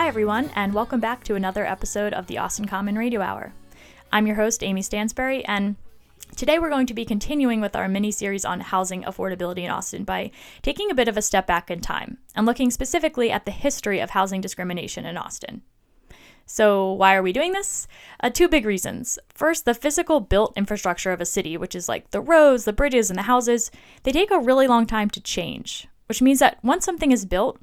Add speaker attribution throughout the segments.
Speaker 1: Hi, everyone, and welcome back to another episode of the Austin Common Radio Hour. I'm your host, Amy Stansbury, and today we're going to be continuing with our mini series on housing affordability in Austin by taking a bit of a step back in time and looking specifically at the history of housing discrimination in Austin. So, why are we doing this? Uh, two big reasons. First, the physical built infrastructure of a city, which is like the roads, the bridges, and the houses, they take a really long time to change, which means that once something is built,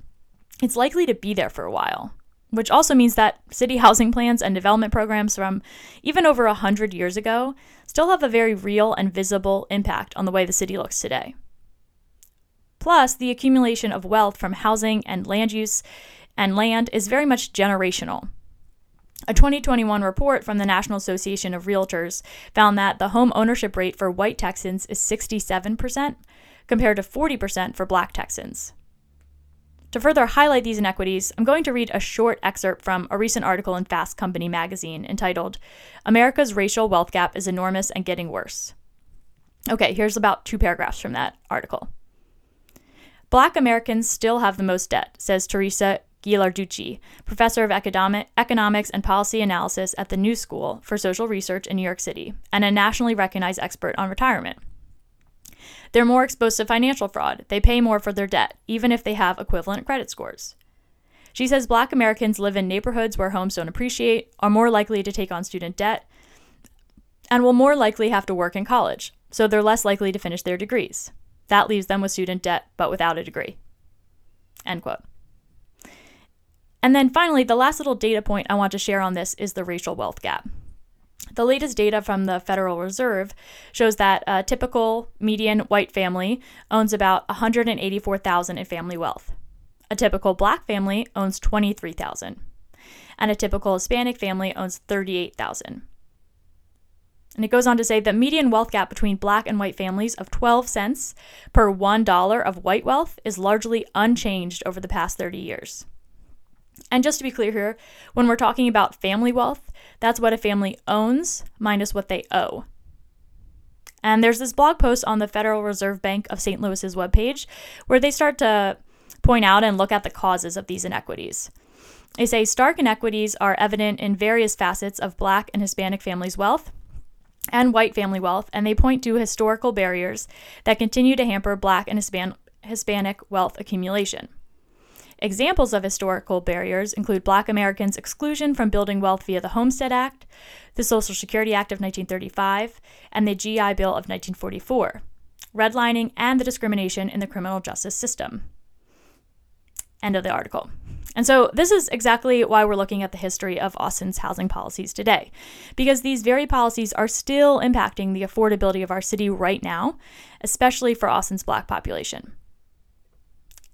Speaker 1: it's likely to be there for a while, which also means that city housing plans and development programs from even over 100 years ago still have a very real and visible impact on the way the city looks today. Plus, the accumulation of wealth from housing and land use and land is very much generational. A 2021 report from the National Association of Realtors found that the home ownership rate for white Texans is 67%, compared to 40% for black Texans. To further highlight these inequities, I'm going to read a short excerpt from a recent article in Fast Company magazine entitled America's Racial Wealth Gap is Enormous and Getting Worse. Okay, here's about two paragraphs from that article. Black Americans still have the most debt, says Teresa Ghilarducci, professor of economic, economics and policy analysis at the New School for Social Research in New York City, and a nationally recognized expert on retirement. They're more exposed to financial fraud. They pay more for their debt, even if they have equivalent credit scores. She says black Americans live in neighborhoods where homes don't appreciate, are more likely to take on student debt, and will more likely have to work in college, so they're less likely to finish their degrees. That leaves them with student debt, but without a degree. End quote. And then finally, the last little data point I want to share on this is the racial wealth gap. The latest data from the Federal Reserve shows that a typical median white family owns about 184,000 in family wealth. A typical black family owns 23,000, and a typical Hispanic family owns 38,000. And it goes on to say the median wealth gap between black and white families of 12 cents per $1 of white wealth is largely unchanged over the past 30 years. And just to be clear here, when we're talking about family wealth, that's what a family owns minus what they owe. And there's this blog post on the Federal Reserve Bank of St. Louis's webpage where they start to point out and look at the causes of these inequities. They say stark inequities are evident in various facets of black and Hispanic families' wealth and white family wealth, and they point to historical barriers that continue to hamper black and Hispan- Hispanic wealth accumulation. Examples of historical barriers include Black Americans' exclusion from building wealth via the Homestead Act, the Social Security Act of 1935, and the GI Bill of 1944, redlining, and the discrimination in the criminal justice system. End of the article. And so, this is exactly why we're looking at the history of Austin's housing policies today, because these very policies are still impacting the affordability of our city right now, especially for Austin's black population.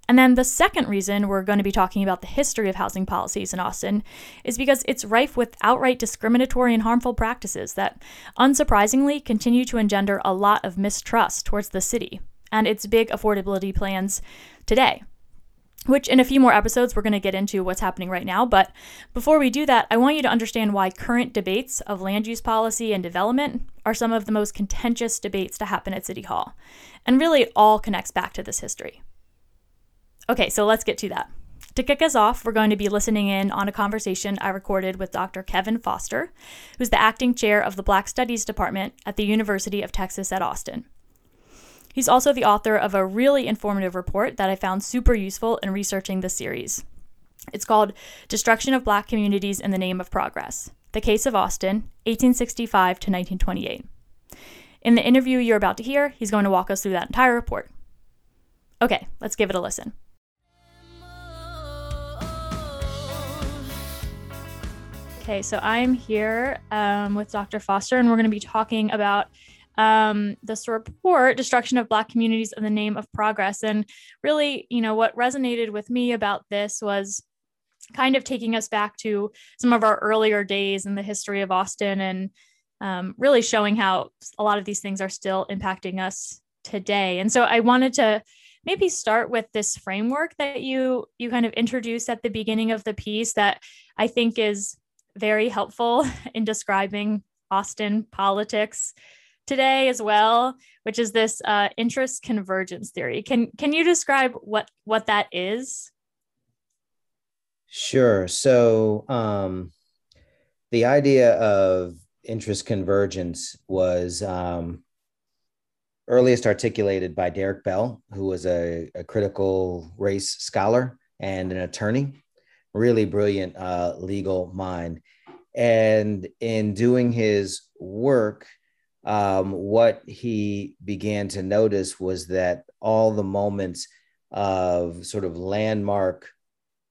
Speaker 1: And then the second reason we're going to be talking about the history of housing policies in Austin is because it's rife with outright discriminatory and harmful practices that, unsurprisingly, continue to engender a lot of mistrust towards the city and its big affordability plans today. Which, in a few more episodes, we're going to get into what's happening right now. But before we do that, I want you to understand why current debates of land use policy and development are some of the most contentious debates to happen at City Hall. And really, it all connects back to this history. Okay, so let's get to that. To kick us off, we're going to be listening in on a conversation I recorded with Dr. Kevin Foster, who's the acting chair of the Black Studies Department at the University of Texas at Austin. He's also the author of a really informative report that I found super useful in researching this series. It's called Destruction of Black Communities in the Name of Progress The Case of Austin, 1865 to 1928. In the interview you're about to hear, he's going to walk us through that entire report. Okay, let's give it a listen. Okay, so I'm here um, with Dr. Foster, and we're going to be talking about um, this report, Destruction of Black Communities in the Name of Progress. And really, you know, what resonated with me about this was kind of taking us back to some of our earlier days in the history of Austin and um, really showing how a lot of these things are still impacting us today. And so I wanted to maybe start with this framework that you you kind of introduced at the beginning of the piece that I think is very helpful in describing Austin politics today as well, which is this uh, interest convergence theory. Can can you describe what what that is?
Speaker 2: Sure. So um, the idea of interest convergence was um, earliest articulated by Derek Bell, who was a, a, critical race scholar and an attorney, really brilliant uh, legal mind. And in doing his work, um, what he began to notice was that all the moments of sort of landmark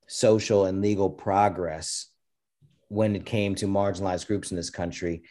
Speaker 2: social and legal progress when it came to marginalized groups in this country,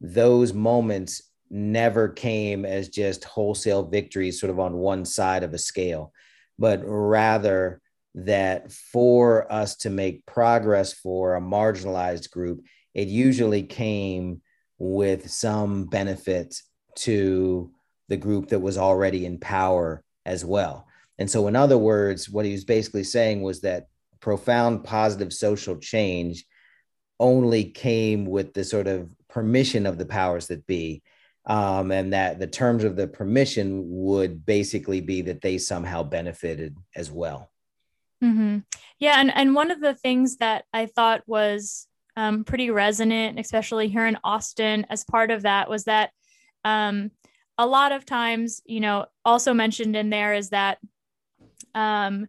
Speaker 2: those moments never came as just wholesale victories, sort of on one side of a scale, but rather that for us to make progress for a marginalized group, it usually came with some benefit to the group that was already in power as well. And so, in other words, what he was basically saying was that profound positive social change only came with the sort of permission of the powers that be. Um, and that the terms of the permission would basically be that they somehow benefited as well.
Speaker 1: Mm-hmm. Yeah, and and one of the things that I thought was um, pretty resonant, especially here in Austin, as part of that was that um, a lot of times, you know, also mentioned in there is that um,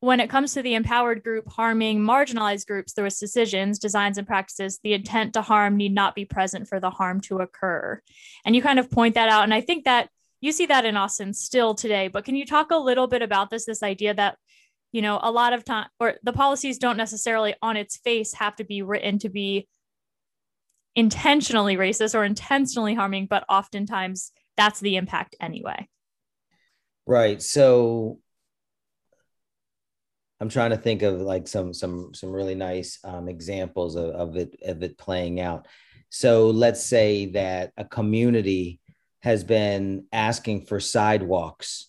Speaker 1: when it comes to the empowered group harming marginalized groups through its decisions, designs, and practices, the intent to harm need not be present for the harm to occur. And you kind of point that out. And I think that you see that in Austin still today. But can you talk a little bit about this, this idea that, you know, a lot of time or the policies don't necessarily on its face have to be written to be intentionally racist or intentionally harming, but oftentimes that's the impact anyway.
Speaker 2: Right. So I'm trying to think of like some some some really nice um, examples of, of it of it playing out. So let's say that a community has been asking for sidewalks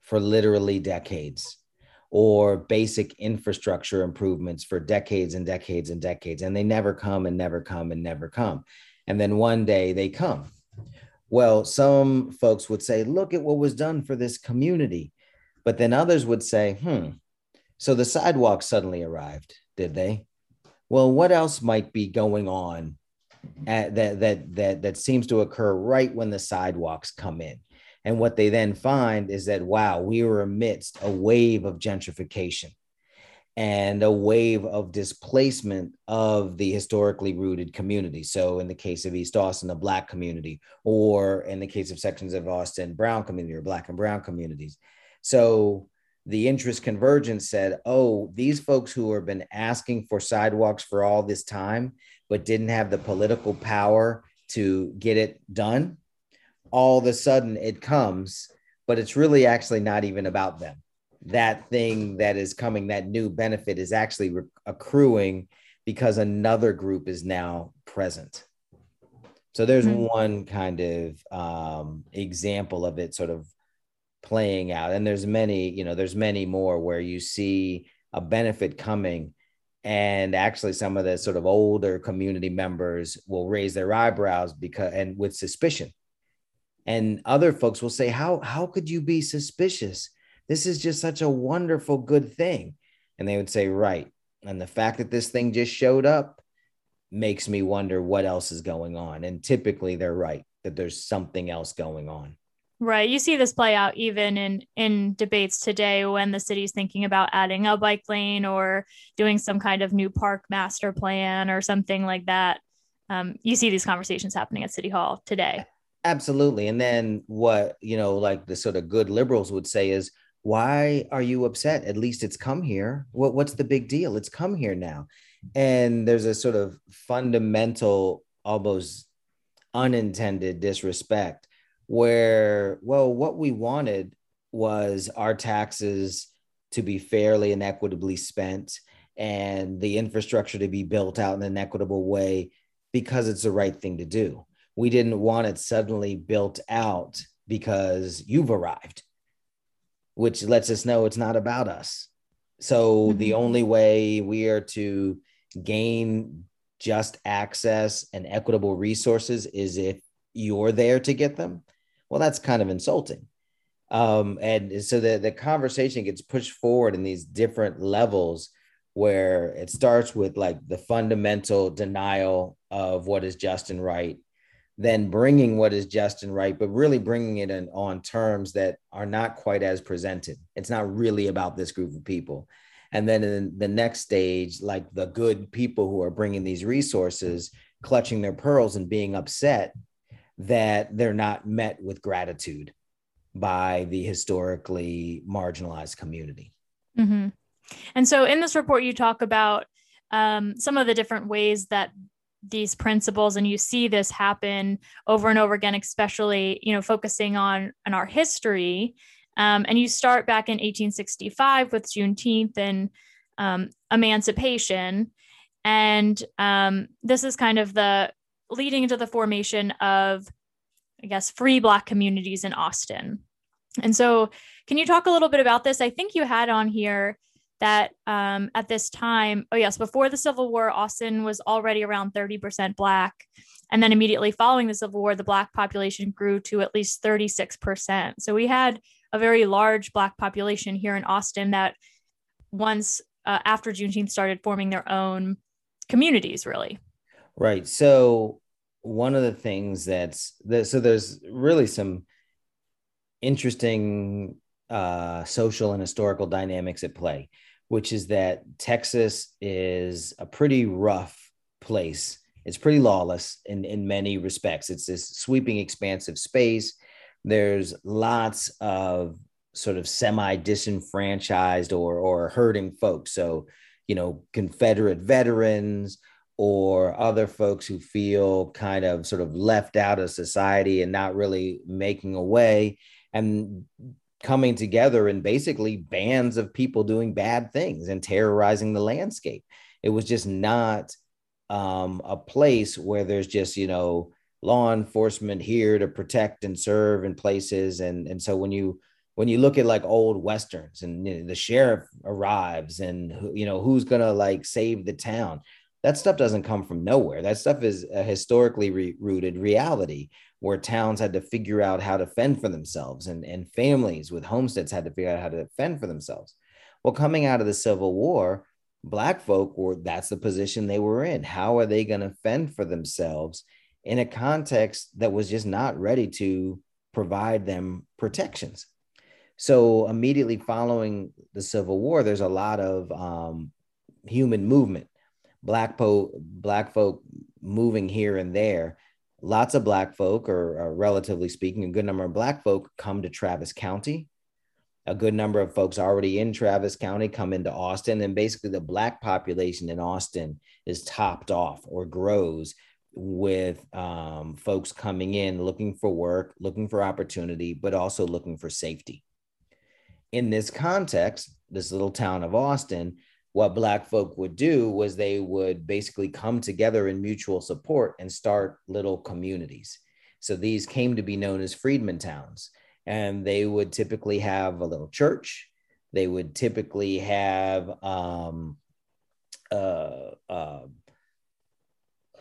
Speaker 2: for literally decades or basic infrastructure improvements for decades and decades and decades. And they never come and never come and never come. And then one day they come. Well some folks would say look at what was done for this community. But then others would say hmm so the sidewalks suddenly arrived, did they? Well, what else might be going on at, that that that that seems to occur right when the sidewalks come in? And what they then find is that wow, we were amidst a wave of gentrification and a wave of displacement of the historically rooted community. So, in the case of East Austin, the Black community, or in the case of sections of Austin, Brown community or Black and Brown communities. So, the interest convergence said, oh, these folks who have been asking for sidewalks for all this time, but didn't have the political power to get it done, all of a sudden it comes, but it's really actually not even about them. That thing that is coming, that new benefit is actually re- accruing because another group is now present. So there's mm-hmm. one kind of um, example of it sort of playing out. And there's many you know there's many more where you see a benefit coming. And actually some of the sort of older community members will raise their eyebrows because and with suspicion. And other folks will say how how could you be suspicious? This is just such a wonderful good thing. And they would say right. And the fact that this thing just showed up makes me wonder what else is going on. And typically they're right that there's something else going on
Speaker 1: Right. You see this play out even in in debates today when the city's thinking about adding a bike lane or doing some kind of new park master plan or something like that. Um, you see these conversations happening at City Hall today.
Speaker 2: Absolutely. And then what, you know, like the sort of good liberals would say is, why are you upset? At least it's come here. What, what's the big deal? It's come here now. And there's a sort of fundamental, almost unintended disrespect where, well, what we wanted was our taxes to be fairly and equitably spent and the infrastructure to be built out in an equitable way because it's the right thing to do. We didn't want it suddenly built out because you've arrived, which lets us know it's not about us. So mm-hmm. the only way we are to gain just access and equitable resources is if you're there to get them well, that's kind of insulting. Um, and so the, the conversation gets pushed forward in these different levels where it starts with like the fundamental denial of what is just and right then bringing what is just and right, but really bringing it in on terms that are not quite as presented. It's not really about this group of people. And then in the next stage, like the good people who are bringing these resources, clutching their pearls and being upset that they're not met with gratitude by the historically marginalized community.
Speaker 1: Mm-hmm. And so in this report, you talk about um, some of the different ways that these principles and you see this happen over and over again especially you know focusing on on our history um, and you start back in 1865 with juneteenth and um, emancipation and um, this is kind of the leading into the formation of i guess free black communities in austin and so can you talk a little bit about this i think you had on here that um, at this time, oh, yes, before the Civil War, Austin was already around 30% Black. And then immediately following the Civil War, the Black population grew to at least 36%. So we had a very large Black population here in Austin that once uh, after Juneteenth started forming their own communities, really.
Speaker 2: Right. So one of the things that's that, so there's really some interesting uh, social and historical dynamics at play which is that Texas is a pretty rough place. It's pretty lawless in, in many respects. It's this sweeping, expansive space. There's lots of sort of semi disenfranchised or, or hurting folks. So, you know, Confederate veterans or other folks who feel kind of sort of left out of society and not really making a way. And coming together and basically bands of people doing bad things and terrorizing the landscape. It was just not um, a place where there's just, you know, law enforcement here to protect and serve in places. And, and so when you, when you look at like old westerns and you know, the sheriff arrives and you know who's gonna like save the town that stuff doesn't come from nowhere that stuff is a historically re- rooted reality where towns had to figure out how to fend for themselves and, and families with homesteads had to figure out how to fend for themselves. Well, coming out of the Civil War, Black folk were that's the position they were in. How are they going to fend for themselves in a context that was just not ready to provide them protections? So, immediately following the Civil War, there's a lot of um, human movement, Black, po- Black folk moving here and there lots of black folk or, or, relatively speaking a good number of black folk come to travis county. A good number of folks already in travis county come into austin and basically the black population in austin is topped off or grows with um, folks coming in looking for work looking for opportunity but also looking for safety. In this context this little town of austin what black folk would do was they would basically come together in mutual support and start little communities. So these came to be known as freedmen towns and they would typically have a little church. They would typically have um, uh, uh,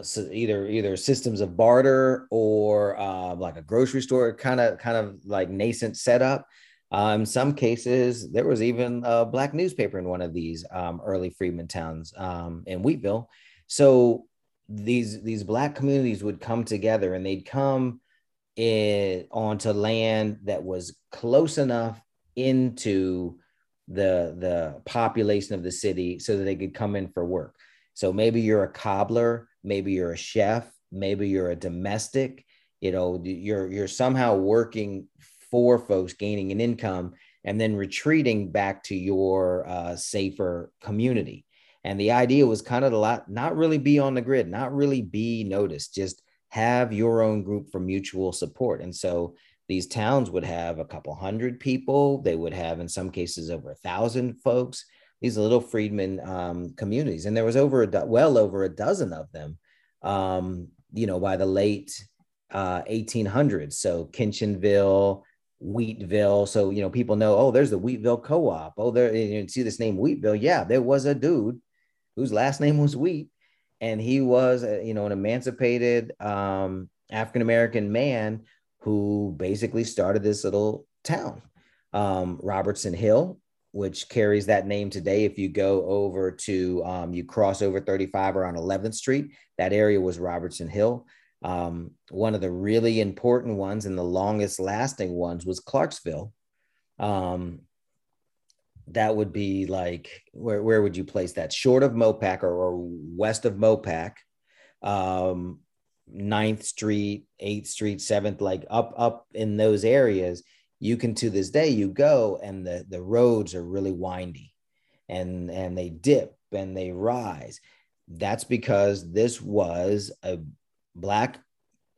Speaker 2: so either either systems of barter or uh, like a grocery store kind of kind of like nascent setup um, some cases, there was even a black newspaper in one of these um, early freedmen towns um, in Wheatville. So these these black communities would come together, and they'd come in onto land that was close enough into the the population of the city so that they could come in for work. So maybe you're a cobbler, maybe you're a chef, maybe you're a domestic. You know, you're you're somehow working for folks gaining an income and then retreating back to your uh, safer community. And the idea was kind of a lot, not really be on the grid, not really be noticed, just have your own group for mutual support. And so these towns would have a couple hundred people. They would have, in some cases, over a thousand folks. These little freedmen um, communities, and there was over a do- well over a dozen of them. Um, you know, by the late uh, 1800s. So Kincheonville, Wheatville. So, you know, people know, oh, there's the Wheatville co op. Oh, there, you see this name Wheatville. Yeah, there was a dude whose last name was Wheat. And he was, you know, an emancipated um, African American man who basically started this little town. Um, Robertson Hill which carries that name today. If you go over to, um, you cross over 35 or on 11th Street, that area was Robertson Hill. Um, one of the really important ones and the longest lasting ones was Clarksville. Um, that would be like, where, where would you place that? Short of Mopac or, or west of Mopac, um, 9th Street, 8th Street, 7th, like up, up in those areas you can to this day you go and the the roads are really windy and and they dip and they rise that's because this was a black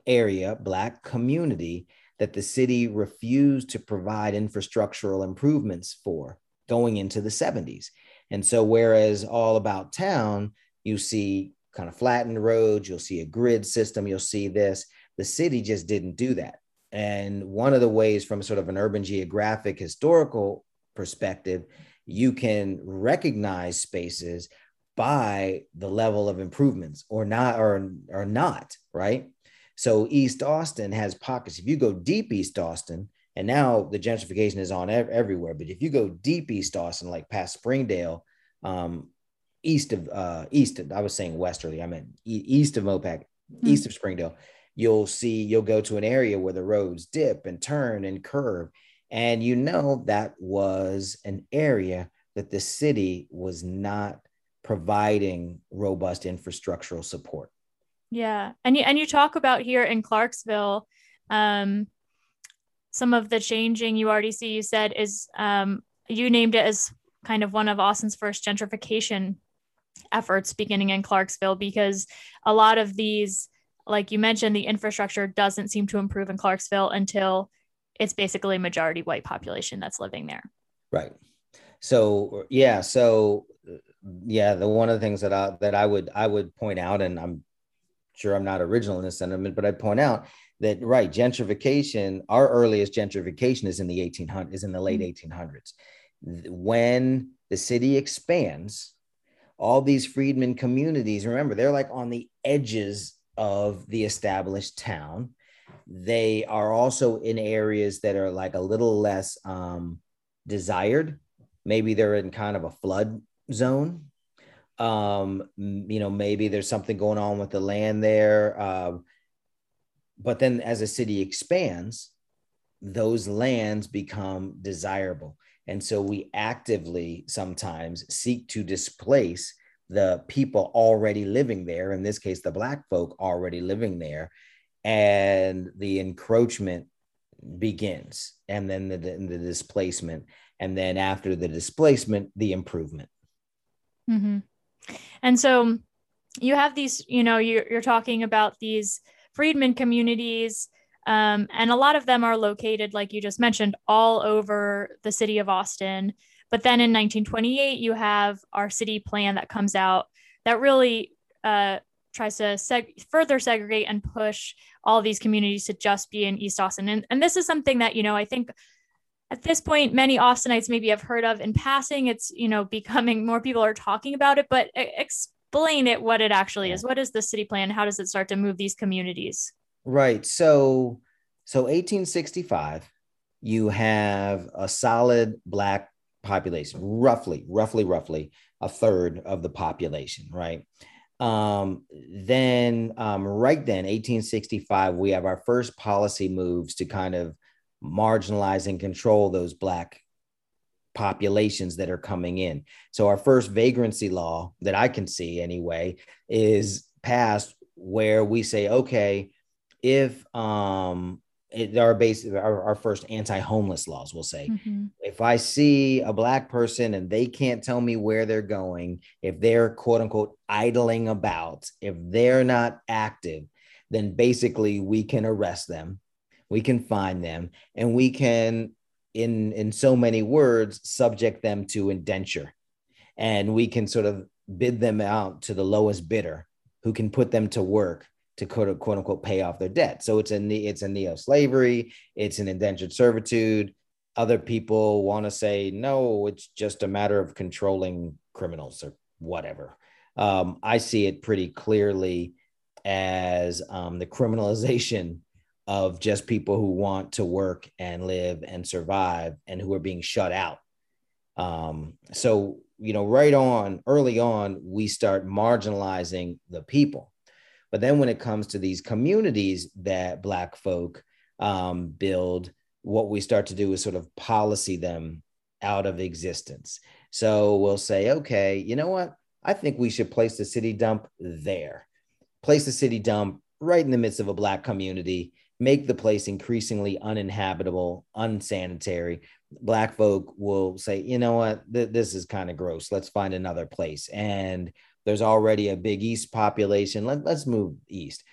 Speaker 2: area black community that the city refused to provide infrastructural improvements for going into the 70s and so whereas all about town you see kind of flattened roads you'll see a grid system you'll see this the city just didn't do that. And one of the ways, from sort of an urban geographic historical perspective, you can recognize spaces by the level of improvements or not or, or not right? So east austin has pockets. If you go deep east austin and now the gentrification is on ev- everywhere but if you go deep east austin like past springdale um, east of uh, east of, i was saying westerly i meant e- east of mopac mm-hmm. east of springdale you'll see you'll go to an area where the roads dip and turn and curve. And you know that was an area that the city was not providing robust infrastructural support
Speaker 1: yeah and you and you talk about here in clarksville um, some of the changing you already see you said is um, you named it as kind of one of austin's first gentrification efforts beginning in clarksville because a lot of these like you mentioned, the infrastructure doesn't seem to improve in Clarksville until it's basically a majority white population that's living there.
Speaker 2: Right. So yeah, so yeah, the one of the things that I that I would I would point out, and I'm sure I'm not original in this sentiment, but I'd point out that right gentrification, our earliest gentrification is in the 1800s, is in the late 1800s. Mm-hmm. When the city expands, all these freedmen communities, remember, they're like on the edges of the established town. They are also in areas that are like a little less um, desired. Maybe they're in kind of a flood zone. Um, you know, maybe there's something going on with the land there. Uh, but then as a city expands, those lands become desirable. And so we actively sometimes seek to displace the people already living there, in this case, the Black folk already living there, and the encroachment begins, and then the, the, the displacement, and then after the displacement, the improvement.
Speaker 1: Mm-hmm. And so you have these, you know, you're, you're talking about these freedmen communities. Um, and a lot of them are located, like you just mentioned, all over the city of Austin. But then in 1928, you have our city plan that comes out that really uh, tries to seg- further segregate and push all these communities to just be in East Austin. And, and this is something that, you know, I think at this point, many Austinites maybe have heard of in passing. It's, you know, becoming more people are talking about it, but explain it what it actually is. What is the city plan? How does it start to move these communities?
Speaker 2: Right. So, so 1865, you have a solid black population, roughly, roughly, roughly a third of the population, right? Um, then, um, right then, 1865, we have our first policy moves to kind of marginalize and control those Black populations that are coming in. So, our first vagrancy law that I can see anyway is passed where we say, okay, if um, it, our base our, our first anti-homeless laws will say mm-hmm. if i see a black person and they can't tell me where they're going if they're quote unquote idling about if they're not active then basically we can arrest them we can find them and we can in in so many words subject them to indenture and we can sort of bid them out to the lowest bidder who can put them to work to quote, quote unquote pay off their debt. So it's a it's a neo slavery, it's an indentured servitude. Other people want to say no, it's just a matter of controlling criminals or whatever. Um, I see it pretty clearly as um, the criminalization of just people who want to work and live and survive and who are being shut out Um, so, you know, right on, early on, we start marginalizing the people. But then when it comes to these communities that Black folk um, build, what we start to do is sort of policy them out of existence. So we'll say, okay, you know what? I think we should place the city dump there, place the city dump right in the midst of a Black community, make the place increasingly uninhabitable, unsanitary. Black folk will say, you know what? Th- this is kind of gross. Let's find another place. And there's already a big East population. Let, let's move East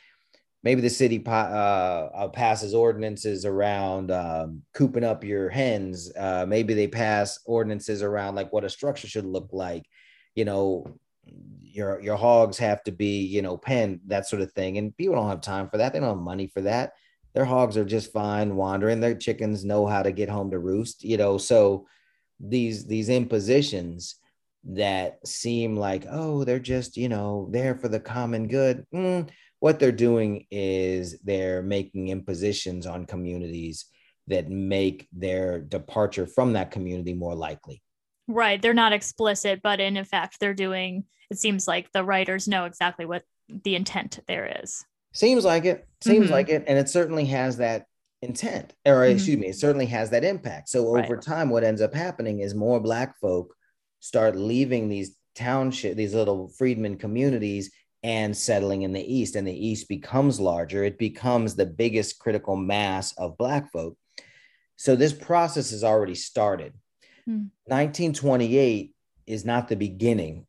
Speaker 2: maybe the city uh, uh, passes ordinances around um, cooping up your hens. Uh, maybe they pass ordinances around like what a structure should look like. You know, your your hogs have to be you know penned, that sort of thing. And people don't have time for that. They don't have money for that. Their hogs are just fine wandering. Their chickens know how to get home to roost. You know, so these these impositions that seem like oh they're just you know there for the common good. Mm, what they're doing is they're making impositions on communities that make their departure from that community more likely.
Speaker 1: Right. They're not explicit, but in effect, they're doing, it seems like the writers know exactly what the intent there is.
Speaker 2: Seems like it. Seems mm-hmm. like it. And it certainly has that intent, or mm-hmm. excuse me, it certainly has that impact. So over right. time, what ends up happening is more Black folk start leaving these township, these little freedmen communities and settling in the East, and the East becomes larger. It becomes the biggest critical mass of Black folk. So this process has already started. Hmm. 1928 is not the beginning,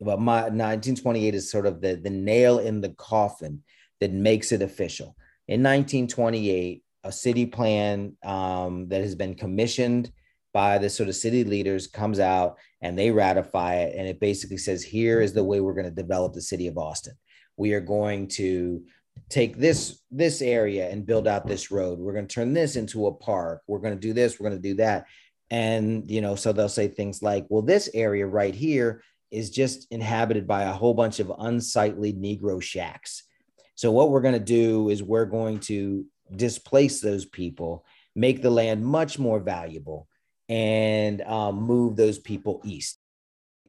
Speaker 2: but my 1928 is sort of the, the nail in the coffin that makes it official. In 1928, a city plan um, that has been commissioned by the sort of city leaders comes out and they ratify it. And it basically says, here is the way we're going to develop the city of Austin. We are going to take this this area and build out this road. We're going to turn this into a park. We're going to do this. We're going to do that. And you know, so they'll say things like, well, this area right here is just inhabited by a whole bunch of unsightly Negro shacks. So what we're going to do is we're going to displace those people, make the land much more valuable and um, move those people east.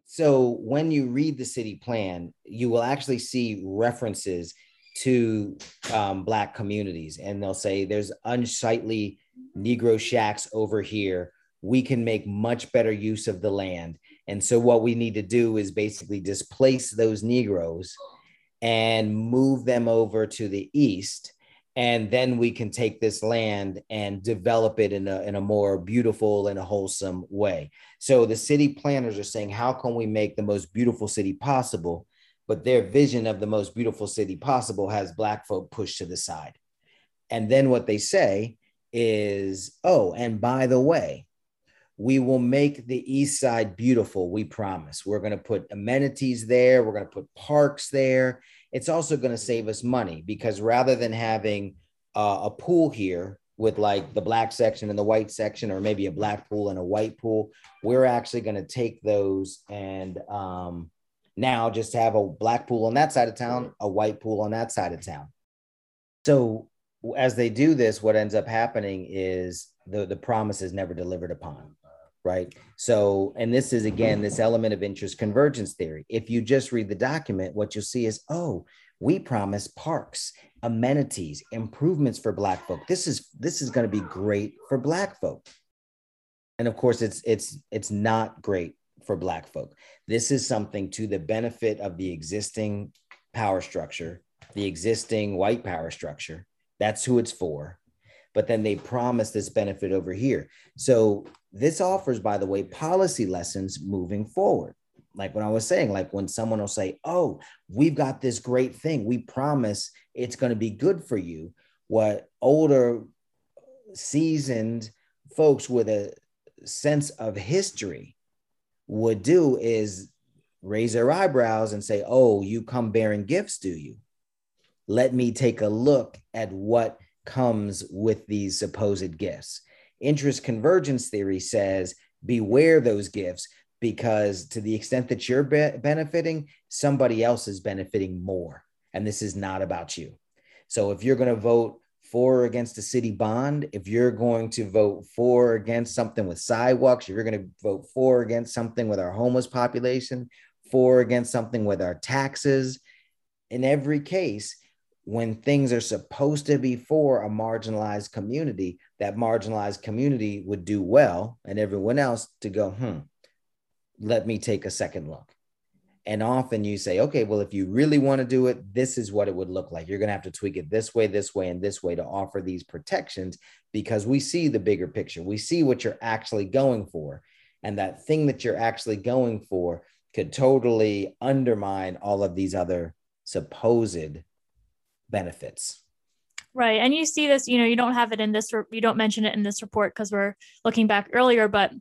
Speaker 2: So when you read the city plan, you will actually see references to um, Black communities, and they'll say there's unsightly Negro shacks over here. We can make much better use of the land. And so, what we need to do is basically displace those Negroes and move them over to the east and then we can take this land and develop it in a, in a more beautiful and a wholesome way. So the city planners are saying how can we make the most beautiful city possible? But their vision of the most beautiful city possible has black folk pushed to the side. And then what they say is oh and by the way we will make the east side beautiful we promise. We're going to put amenities there we're going to put parks there. It's also going to save us money because rather than having uh, a pool here with like the black section and the white section, or maybe a black pool and a white pool, we're actually going to take those and um, now just have a black pool on that side of town, a white pool on that side of town. So as they do this, what ends up happening is the, the promise is never delivered upon right? So, and this is again this element of interest convergence theory. If you just read the document, what you'll see is, oh, we promise parks, amenities, improvements for Black folk. This is this is going to be great for Black folk, and of course, it's it's it's not great for Black folk. This is something to the benefit of the existing power structure, the existing white power structure. That's who it's for but then they promise this benefit over here. So this offers, by the way, policy lessons moving forward. Like when I was saying, like when someone will say, Oh, we've got this great thing, we promise it's going to be good for you. What older, seasoned folks with a sense of history would do is raise their eyebrows and say, Oh, you come bearing gifts, do you? Let me take a look at what comes with these supposed gifts. Interest convergence theory says beware those gifts because to the extent that you're be- benefiting, somebody else is benefiting more. And this is not about you. So if you're going to vote for or against a city bond, if you're going to vote for or against something with sidewalks, if you're going to vote for or against something with our homeless population, for or against something with our taxes, in every case, when things are supposed to be for a marginalized community, that marginalized community would do well, and everyone else to go, hmm, let me take a second look. And often you say, okay, well, if you really want to do it, this is what it would look like. You're going to have to tweak it this way, this way, and this way to offer these protections because we see the bigger picture. We see what you're actually going for. And that thing that you're actually going for could totally undermine all of these other supposed benefits.
Speaker 1: Right. And you see this, you know, you don't have it in this, you don't mention it in this report because we're looking back earlier, but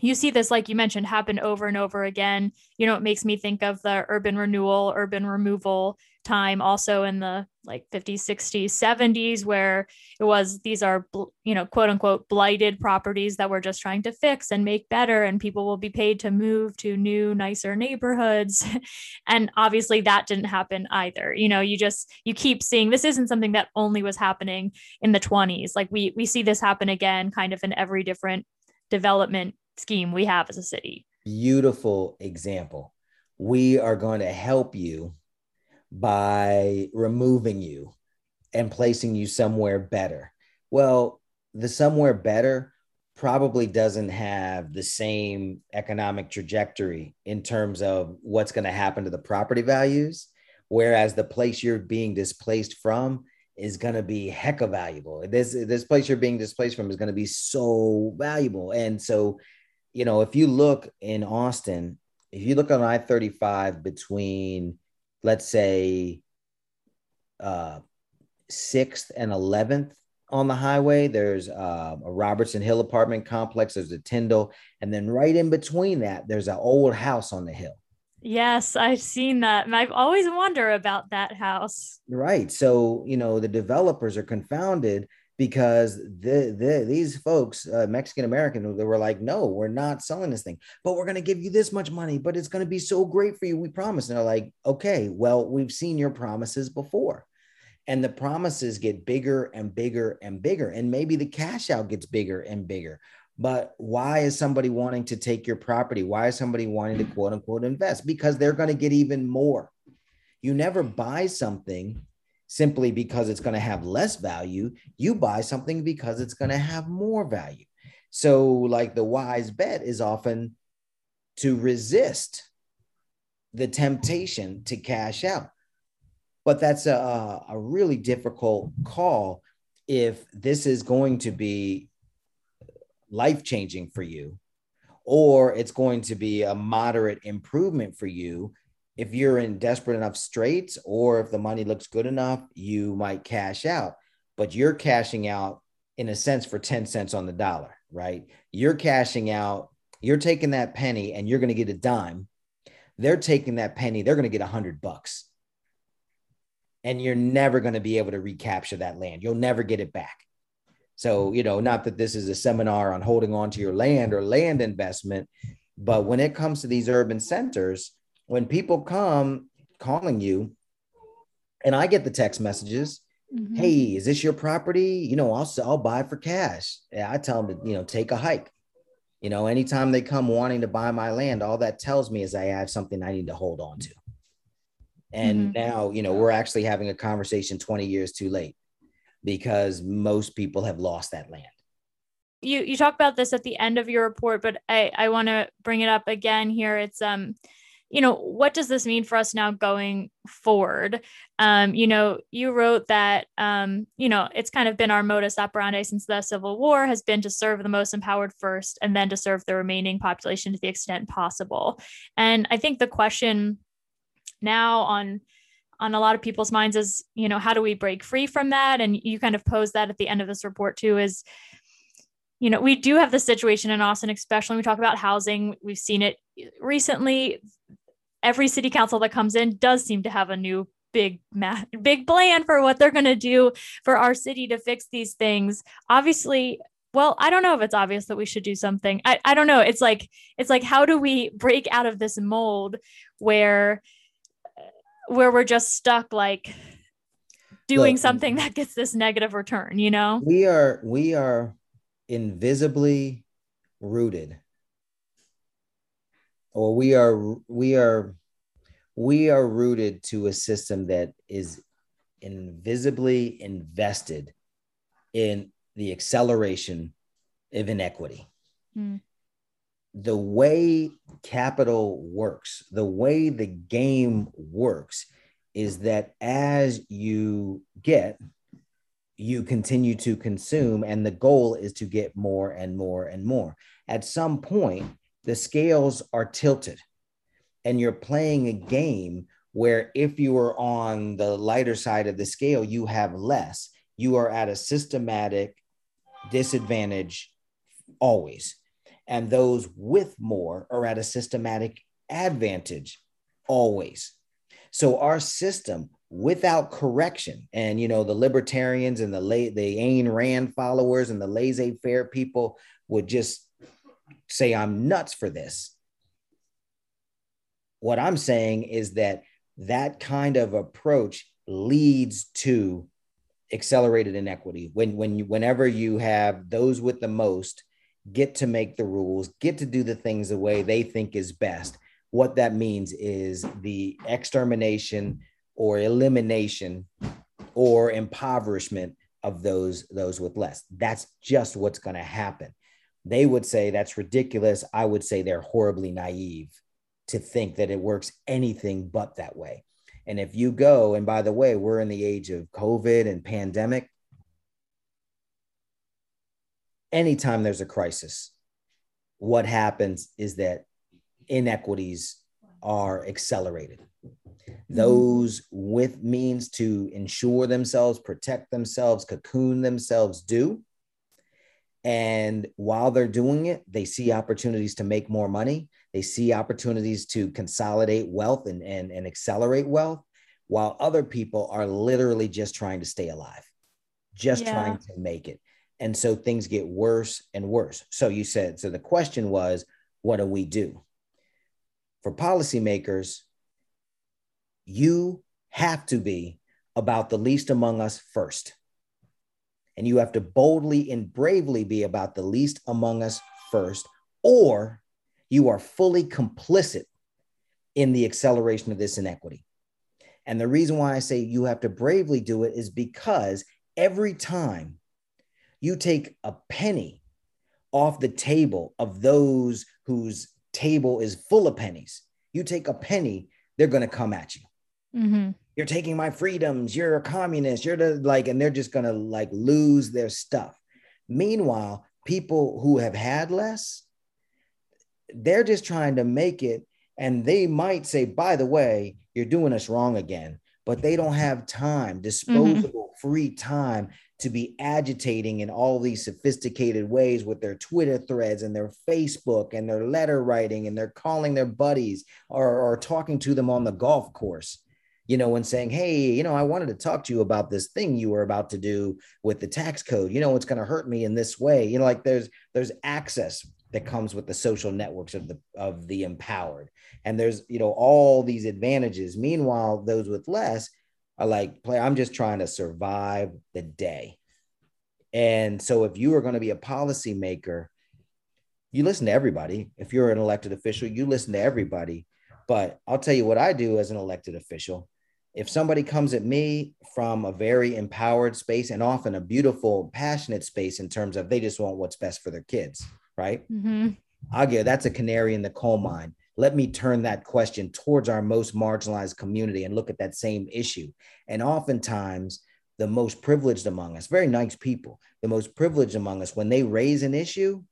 Speaker 1: you see this, like you mentioned, happen over and over again. You know, it makes me think of the urban renewal, urban removal time also in the like 50s, 60s, 70s, where it was these are, you know, quote unquote, blighted properties that we're just trying to fix and make better. And people will be paid to move to new, nicer neighborhoods. and obviously that didn't happen either. You know, you just, you keep seeing this isn't something that only was happening in the 20s. Like we, we see this happen again kind of in every different development scheme we have as a city.
Speaker 2: Beautiful example. We are going to help you by removing you and placing you somewhere better. Well, the somewhere better probably doesn't have the same economic trajectory in terms of what's going to happen to the property values. Whereas the place you're being displaced from is going to be hecka valuable. This, this place you're being displaced from is going to be so valuable. And so you know, if you look in Austin, if you look on I 35 between, let's say, uh, 6th and 11th on the highway, there's uh, a Robertson Hill apartment complex, there's a Tyndall, and then right in between that, there's an old house on the hill.
Speaker 1: Yes, I've seen that. And I've always wondered about that house.
Speaker 2: Right. So, you know, the developers are confounded because the, the these folks, uh, Mexican American, they were like, no, we're not selling this thing, but we're going to give you this much money, but it's going to be so great for you. We promise. And they're like, okay, well, we've seen your promises before. And the promises get bigger and bigger and bigger. And maybe the cash out gets bigger and bigger. But why is somebody wanting to take your property? Why is somebody wanting to quote unquote invest? Because they're going to get even more. You never buy something simply because it's going to have less value. You buy something because it's going to have more value. So, like the wise bet is often to resist the temptation to cash out. But that's a, a really difficult call if this is going to be life changing for you, or it's going to be a moderate improvement for you if you're in desperate enough straits or if the money looks good enough, you might cash out. But you're cashing out in a sense for 10 cents on the dollar, right? You're cashing out, you're taking that penny and you're going to get a dime. They're taking that penny, they're going to get a hundred bucks. And you're never going to be able to recapture that land. You'll never get it back. So, you know, not that this is a seminar on holding on to your land or land investment, but when it comes to these urban centers, when people come calling you and I get the text messages, mm-hmm. hey, is this your property? You know, I'll I'll buy for cash. Yeah, I tell them to, you know, take a hike. You know, anytime they come wanting to buy my land, all that tells me is I have something I need to hold on to. And mm-hmm. now, you know, we're actually having a conversation 20 years too late because most people have lost that land.
Speaker 1: You you talk about this at the end of your report, but I I want to bring it up again here. It's um you know, what does this mean for us now going forward? Um, you know, you wrote that, um, you know, it's kind of been our modus operandi since the Civil War has been to serve the most empowered first and then to serve the remaining population to the extent possible. And I think the question now on on a lot of people's minds is, you know, how do we break free from that? And you kind of pose that at the end of this report too is, you know, we do have the situation in Austin, especially when we talk about housing. We've seen it recently every city council that comes in does seem to have a new big ma- big plan for what they're going to do for our city to fix these things obviously well i don't know if it's obvious that we should do something i, I don't know it's like it's like how do we break out of this mold where where we're just stuck like doing
Speaker 2: Look,
Speaker 1: something that gets this negative return, you know?
Speaker 2: we are we are invisibly rooted or we are we are we are rooted to a system that is invisibly invested in the acceleration of inequity
Speaker 1: Mm.
Speaker 2: the way capital works the way the game works is that as you get you continue to consume and the goal is to get more and more and more. At some point the scales are tilted and you're playing a game where if you are on the lighter side of the scale you have less. You are at a systematic disadvantage always. And those with more are at a systematic advantage always. So our system without correction. And you know the libertarians and the late the Ayn Rand followers and the laissez-faire people would just say I'm nuts for this. What I'm saying is that that kind of approach leads to accelerated inequity. When when you whenever you have those with the most get to make the rules get to do the things the way they think is best what that means is the extermination or elimination or impoverishment of those those with less that's just what's going to happen they would say that's ridiculous i would say they're horribly naive to think that it works anything but that way and if you go, and by the way, we're in the age of COVID and pandemic. Anytime there's a crisis, what happens is that inequities are accelerated. Mm-hmm. Those with means to ensure themselves, protect themselves, cocoon themselves do. And while they're doing it, they see opportunities to make more money. They see opportunities to consolidate wealth and, and, and accelerate wealth, while other people are literally just trying to stay alive, just
Speaker 1: Yeah.
Speaker 2: trying to make it. And so things get worse and worse. So you said, so the question was, what do we do? For policymakers, you have to be about the least among us first. And you have to boldly and bravely be about the least among us first, or you are fully complicit in the acceleration of this inequity. And the reason why I say you have to bravely do it is because every time you take a penny off the table of those whose table is full of pennies, you take a penny, they're going to come at you
Speaker 1: hmm
Speaker 2: you're taking my freedoms. You're a communist. You're the like and they're just gonna like lose their stuff. Meanwhile people who have had less they're just trying to make it and they might say by the way you're doing us wrong again but they don't have time disposable free time to be agitating in all these sophisticated ways with their twitter threads and their facebook and their letter writing and they're calling their buddies or, or talking to them on the golf course you know, and saying, Hey, you know, I wanted to talk to you about this thing you were about to do with the tax code. You know, it's going to hurt me in this way. You know, like there's there's access that comes with the social networks of the of the empowered. And there's, you know, all these advantages. Meanwhile, those with less are like, play, I'm just trying to survive the day. And so if you are going to be a policymaker, you listen to everybody. If you're an elected official, you listen to everybody. But I'll tell you what I do as an elected official if somebody comes at me from a very empowered space and often a beautiful, passionate space in terms of they just want what's best for their kids, right?
Speaker 1: hmm
Speaker 2: I'll get that's a canary in the coal mine. Let me turn that question towards our most marginalized community and look at that same issue. And oftentimes, the most privileged among us, very nice people, the most privileged among us, when they raise an issue,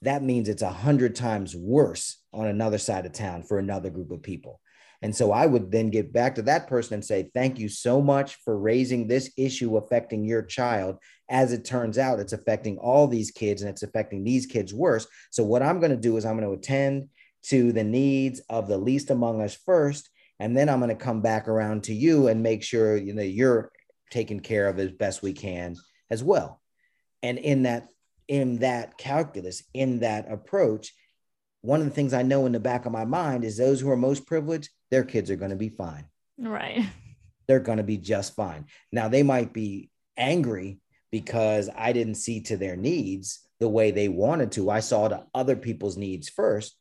Speaker 2: that means it's a hundred times worse on another side of town for another group of people. And so I would then get back to that person and say, Thank you so much for raising this issue affecting your child. As it turns out, it's affecting all these kids and it's affecting these kids worse. So, what I'm going to do is I'm going to attend to the needs of the least among us first. And then I'm going to come back around to you and make sure you know you're taken care of as best we can as well. And in that, in that calculus, in that approach, one of the things I know in the back of my mind is those who are most privileged, their kids are going to be fine.
Speaker 1: Right.
Speaker 2: they're going to be just fine. Now, they might be angry because I didn't see to their needs the way they wanted to. I saw to other people's needs first.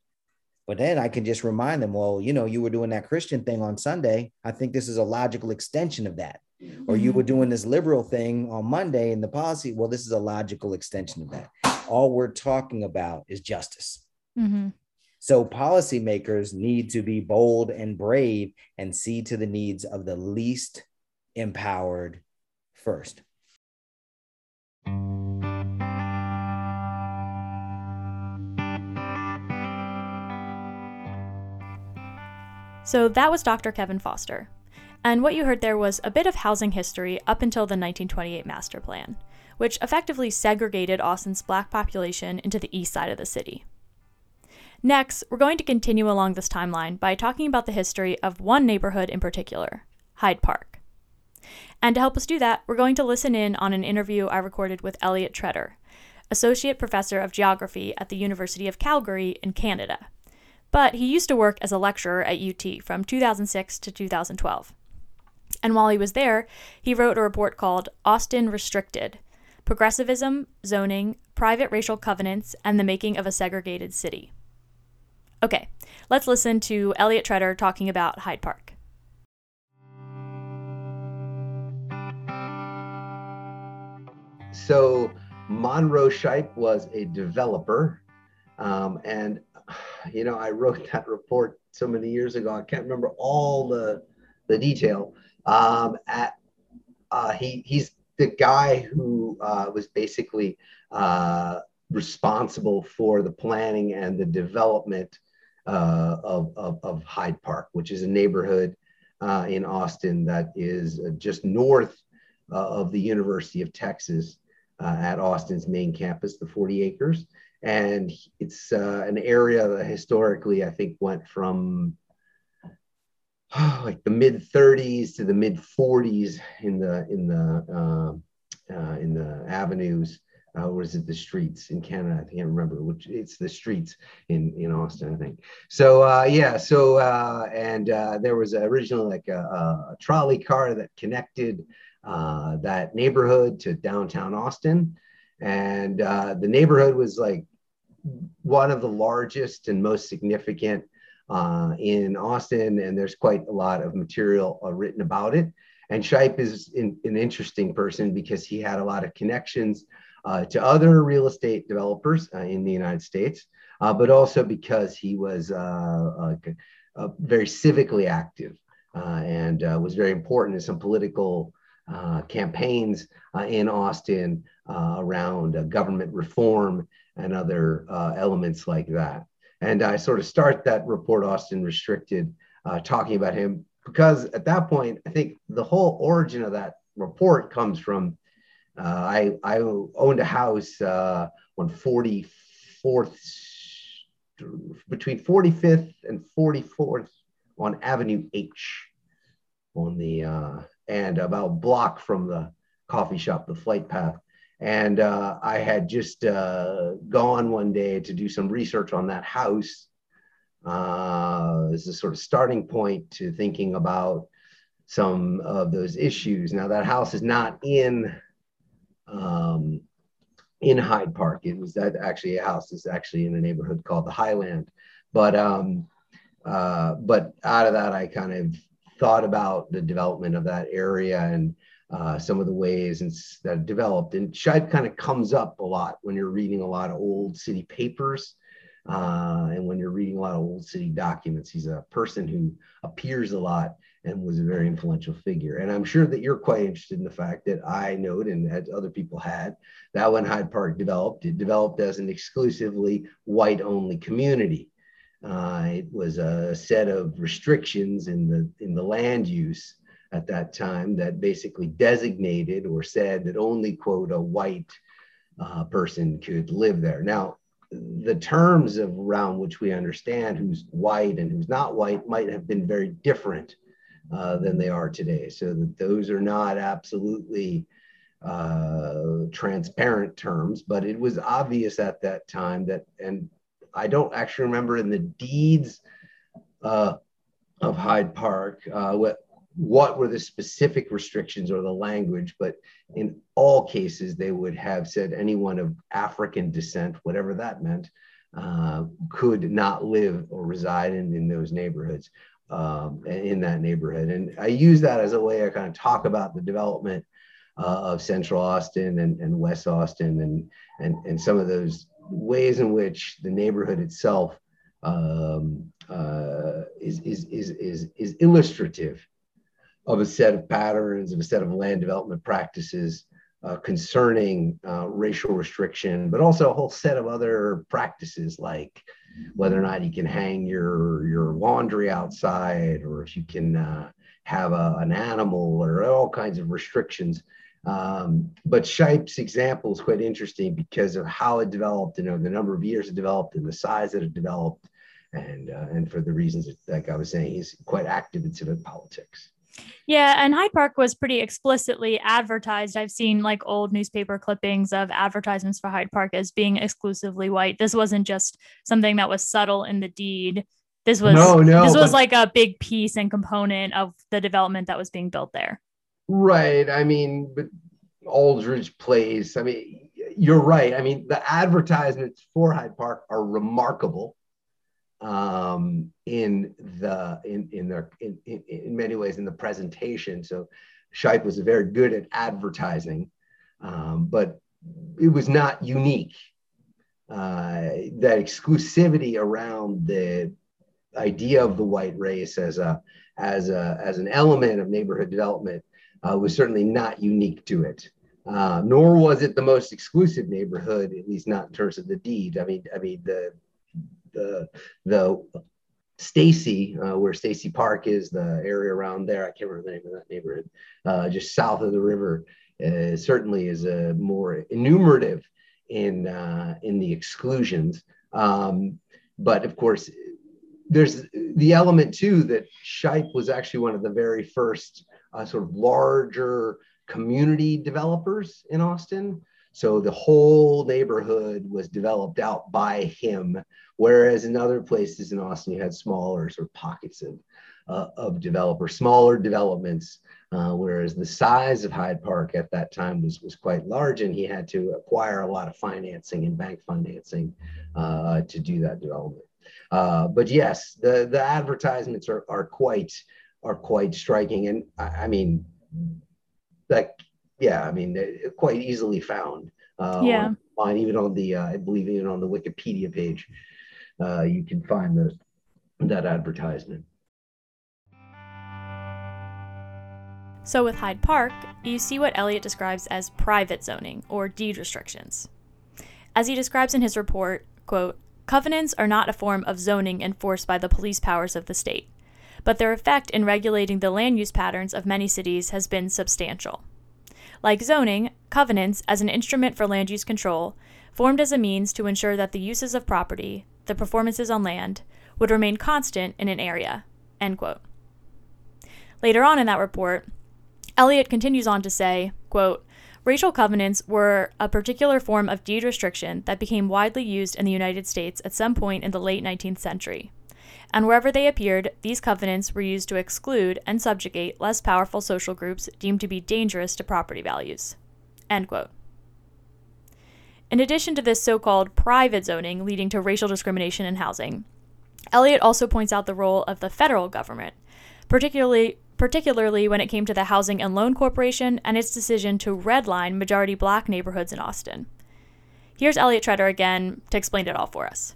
Speaker 2: But then I can just remind them, well, you know, you were doing that Christian thing on Sunday. I think this is a logical extension of that. Mm-hmm. Or you were mm-hmm. doing this liberal thing on Monday in the policy. Well, this is a logical extension of that. All we're talking about is justice. Mm-hmm. So policymakers need to be bold and brave and see to the needs of the least empowered first.
Speaker 1: So that was Dr. Kevin Foster. And what you heard there was a bit of housing history up until the 1928 master plan, which effectively segregated Austin's black population into the east side of the city. Next, we're going to continue along this timeline by talking about the history of one neighborhood in particular, Hyde Park. And to help us do that, we're going to listen in on an interview I recorded with Eliot Tretter, Associate Professor of Geography at the University of Calgary in Canada. But he used to work as a lecturer at UT from 2006 to 2012. And while he was there, he wrote a report called Austin Restricted Progressivism, Zoning, Private Racial Covenants, and the Making of a Segregated City. Okay, let's listen to Eliot Tretter talking about Hyde Park.
Speaker 3: So, Monroe Shipe was a developer. Um, and, you know, I wrote that report so many years ago. I can't remember all the, the detail. Um, at, uh, he, he's the guy who uh, was basically uh, responsible for the planning and the development uh, of, of, of, Hyde Park, which is a neighborhood uh, in Austin that is uh, just north uh, of the University of Texas at Austin's main campus, the 40 acres. And it's an area that historically, I think, went from like the mid 30s to the mid 40s in the in the in the avenues uh, or is it the streets in Canada? I can't remember which. It's the streets in in Austin, I think. So uh, yeah, so uh, and uh, there was originally like a, a, trolley car that connected uh, that neighborhood to downtown Austin, and uh, the neighborhood was like one of the largest and most significant in Austin, and there's quite a lot of material written about it. And Shipe is in, an interesting person because he had a lot of connections Uh, to other real estate developers uh, in the United States, uh, but also because he was uh, uh, uh very civically active uh, and was very important in some political campaigns in Austin around government reform and other elements like that. And I sort of start that report, Austin Restricted, talking about him because at that point, I think the whole origin of that report comes from uh, I, I owned a house uh, on 44th, between 45th and 44th on Avenue H on the, uh, and about block from the coffee shop, the flight path. And uh, I had just uh, gone one day to do some research on that house uh, as a sort of starting point to thinking about some of those issues. Now, that house is not in um, in Hyde Park. It was that actually a house is actually in a neighborhood called the Highland. But um, uh, but out of that, I kind of thought about the development of that area and uh, some of the ways and that developed. And Shipe kind of comes up a lot when you're reading a lot of old city papers. Uh, and when you're reading a lot of old city documents, he's a person who appears a lot and was a very influential figure. And I'm sure that you're quite interested in the fact that I note and as other people had that when Hyde Park developed, it developed as an exclusively white only community. Uh, it was a set of restrictions in the in the land use at that time that basically designated or said that only quote a white uh, person could live there. Now, the terms of around which we understand who's white and who's not white might have been very different uh, than they are today. So that those are not absolutely uh, transparent terms, but it was obvious at that time that, and I don't actually remember in the deeds uh, of Hyde Park, uh, what what were the specific restrictions or the language, but in all cases, they would have said anyone of African descent, whatever that meant, uh, could not live or reside in, in those neighborhoods, um, in that neighborhood. And I use that as a way to kind of talk about the development uh, of Central Austin and, and West Austin and, and, and some of those ways in which the neighborhood itself um, uh, is, is, is, is, is illustrative of a set of patterns, of a set of land development practices uh, concerning uh, racial restriction, but also a whole set of other practices like whether or not you can hang your your laundry outside, or if you can uh, have a, an animal, or all kinds of restrictions. Um, but Shipe's example is quite interesting because of how it developed, you know, the number of years it developed and the size that it developed, and uh, and for the reasons that, like I was saying, he's quite active in civic politics.
Speaker 1: Yeah, and Hyde Park was pretty explicitly advertised. I've seen like old newspaper clippings of advertisements for Hyde Park as being exclusively white. This wasn't just something that was subtle in the deed. This was no, no, this was but, like a big piece and component of the development that was being built there.
Speaker 3: Right. I mean, but Aldridge Place. I mean, you're right. I mean, the advertisements for Hyde Park are remarkable um, in the in in their in, in, in many ways in the presentation. So Shipe was very good at advertising, um, but it was not unique. Uh, that exclusivity around the idea of the white race as a as a as an element of neighborhood development uh, was certainly not unique to it. Uh, nor was it the most exclusive neighborhood, at least not in terms of the deed. I mean, I mean the the the Stacy, uh, where Stacy Park is, the area around there. I can't remember the name of that neighborhood, uh, just south of the river. Uh, certainly is a more enumerative in uh, in the exclusions. Um, but of course, there's the element too that Shipe was actually one of the very first uh, sort of larger community developers in Austin. So the whole neighborhood was developed out by him, whereas in other places in Austin, you had smaller sort of pockets of, uh, of developers, smaller developments, uh, whereas the size of Hyde Park at that time was, was quite large and he had to acquire a lot of financing and bank financing uh, to do that development. Uh, but yes, the, the advertisements are, are quite are quite striking. And I, I mean, like yeah, I mean, quite easily found. Uh, yeah. On, even on the, uh, I believe even on the Wikipedia page, uh, you can find the, that advertisement.
Speaker 1: So with Hyde Park, you see what Eliot describes as private zoning or deed restrictions. As he describes in his report, quote, covenants are not a form of zoning enforced by the police powers of the state, but their effect in regulating the land use patterns of many cities has been substantial. Like zoning, covenants, as an instrument for land use control, formed as a means to ensure that the uses of property, the performances on land, would remain constant in an area. Later on in that report, Eliot continues on to say, quote, Racial covenants were a particular form of deed restriction that became widely used in the United States at some point in the late 19th century and wherever they appeared, these covenants were used to exclude and subjugate less powerful social groups deemed to be dangerous to property values. In addition to this so called private zoning leading to racial discrimination in housing, Eliot also points out the role of the federal government, particularly particularly when it came to the Housing and Loan Corporation and its decision to redline majority black neighborhoods in Austin. Here's Eliot Tretter again to explain it all for us.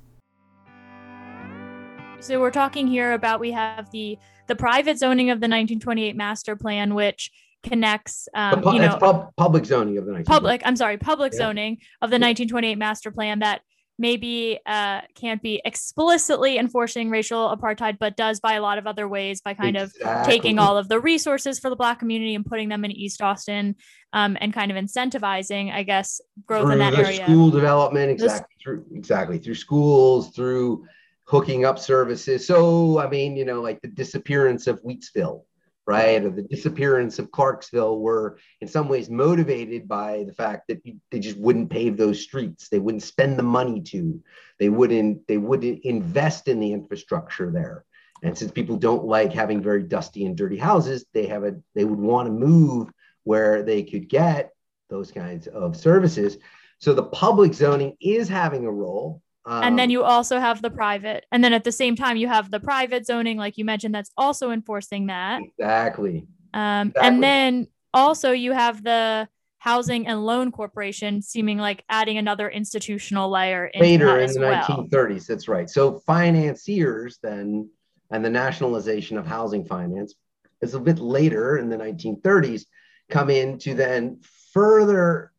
Speaker 1: So we're talking here about we have the the private zoning of the 1928 master plan, which connects, um, pu- you know,
Speaker 3: pub- public zoning of the
Speaker 1: public. I'm sorry, public yeah. zoning of the 1928 master plan that maybe uh, can't be explicitly enforcing racial apartheid, but does by a lot of other ways by kind exactly. of taking all of the resources for the Black community and putting them in East Austin um, and kind of incentivizing, I guess, growth
Speaker 3: through
Speaker 1: in that area.
Speaker 3: School development, exactly. Through exactly through schools, through hooking up services. So, I mean, you know, like the disappearance of Wheatsville, right? Or the disappearance of Clarksville were in some ways motivated by the fact that they just wouldn't pave those streets. They wouldn't spend the money to, they wouldn't, they wouldn't invest in the infrastructure there. And since people don't like having very dusty and dirty houses, they have a they would want to move where they could get those kinds of services. So the public zoning is having a role.
Speaker 1: Um, and then um, you also have the private. And then at the same time, you have the private zoning, like you mentioned, that's also enforcing that.
Speaker 3: Exactly.
Speaker 1: Um, exactly. And then also you have the housing and loan corporation seeming like adding another institutional layer
Speaker 3: later in the well. 1930s that's right so financiers then and the nationalization of housing finance is a bit later in the 1930s come in to then further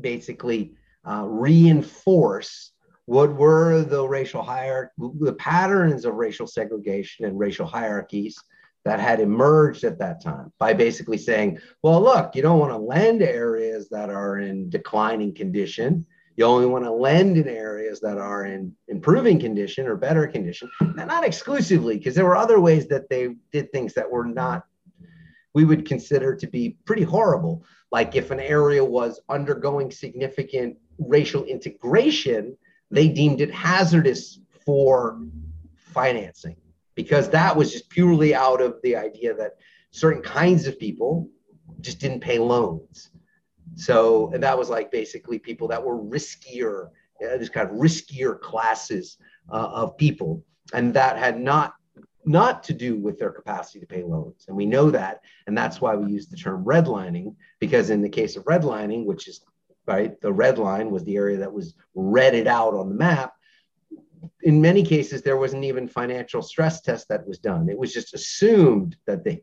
Speaker 3: basically uh, reinforce what were the racial hierarchy, the patterns of racial segregation and racial hierarchies that had emerged at that time by basically saying, well, look, you don't want to lend to areas that are in declining condition. You only want to lend in areas that are in improving condition or better condition. And not exclusively, because there were other ways that they did things that were not, we would consider to be pretty horrible. Like if an area was undergoing significant racial integration, they deemed it hazardous for financing because that was just purely out of the idea that certain kinds of people just didn't pay loans. So, and that was like basically people that were riskier, uh, this kind of riskier classes uh, of people. And that had not not to do with their capacity to pay loans. And we know that. And that's why we use the term redlining, because in the case of redlining, which is right, the red line was the area that was redded out on the map in many cases, there wasn't even financial stress test that was done. It was just assumed that they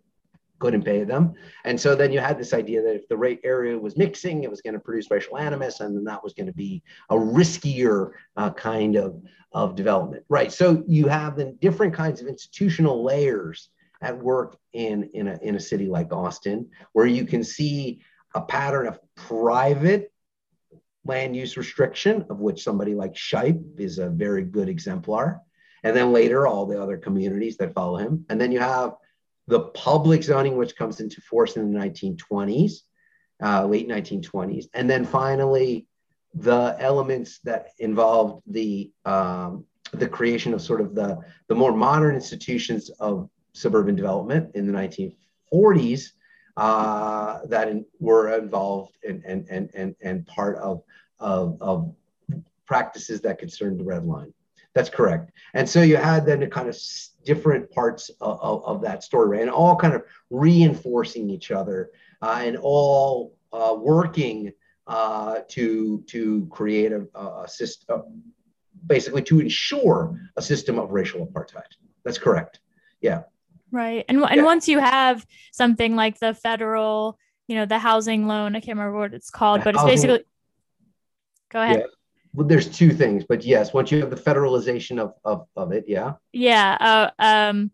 Speaker 3: couldn't pay them. And so then you had this idea that if the rate area was mixing, it was going to produce racial animus, and then that was going to be a riskier uh, kind of, of development. Right. So you have the different kinds of institutional layers at work in, in, a, in a city like Austin, where you can see a pattern of private land use restriction, of which somebody like Shipe is a very good exemplar. And then later, all the other communities that follow him. And then you have the public zoning, which comes into force in the 1920s, uh, late 1920s. And then finally, the elements that involved the, um, the creation of sort of the, the more modern institutions of suburban development in the 1940s uh, that in, were involved and, and, and, and, and part of, of, of practices that concerned the red line. That's correct. And so you had then a kind of different parts of, of, of that story? And all kind of reinforcing each other uh, and all uh, working uh, to, to create a, a system, basically to ensure a system of racial apartheid. That's correct. Yeah.
Speaker 1: Right. And, and yeah. once you have something like the federal, you know, the housing loan, I can't remember what it's called, but it's basically, go ahead.
Speaker 3: Yeah. Well, there's two things, but yes, once you have the federalization of, of, of it, yeah.
Speaker 1: Yeah. Uh, um,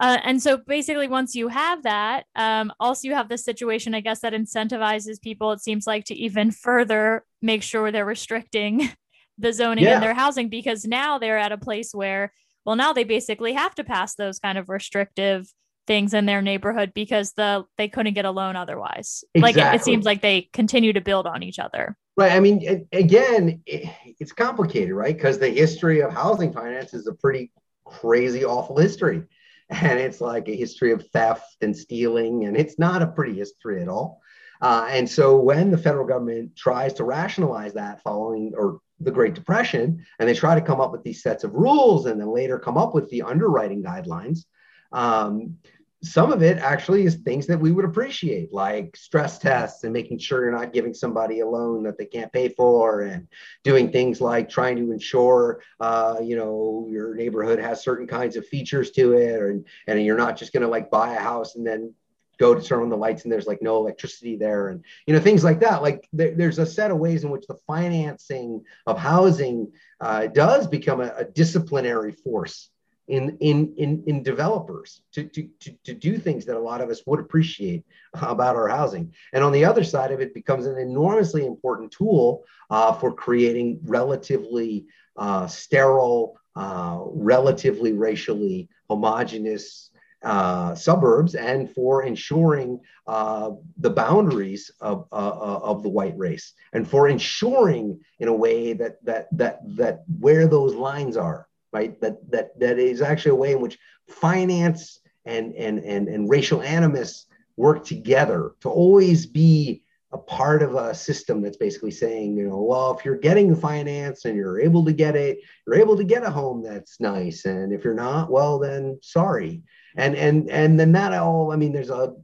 Speaker 1: uh, and so basically, once you have that, um, also you have this situation, I guess, that incentivizes people, it seems like, to even further make sure they're restricting the zoning yeah. in their housing because now they're at a place where well, now they basically have to pass those kind of restrictive things in their neighborhood because the they couldn't get a loan otherwise. Exactly. Like it, it, seems like they continue to build on each other.
Speaker 3: Right. I mean, again, it's complicated, right? Because the history of housing finance is a pretty crazy, awful history. And it's like a history of theft and stealing, and it's not a pretty history at all. Uh, and so when the federal government tries to rationalize that following or the Great Depression, and they try to come up with these sets of rules and then later come up with the underwriting guidelines. Um, some of it actually is things that we would appreciate, like stress tests and making sure you're not giving somebody a loan that they can't pay for, and doing things like trying to ensure, uh, you know, your neighborhood has certain kinds of features to it, or, and you're not just going to like buy a house and then go to turn on the lights and there's like no electricity there and you know things like that. Like there, there's a set of ways in which the financing of housing uh, does become a, a, disciplinary force in in in, in developers to, to, to, to do things that a lot of us would appreciate about our housing. And on the other side of it becomes an enormously important tool uh, for creating relatively uh, sterile uh, relatively racially homogenous uh, suburbs and for ensuring uh, the boundaries of, uh, uh, of the white race and for ensuring in a way that that that that where those lines are right? That that that is actually a way in which finance and and and, and racial animus work together to always be a part of a system that's basically saying, you know, well, if you're getting the finance and you're able to get it, you're able to get a home that's nice, and if you're not, well, then sorry. And and and then that all, I mean, there's a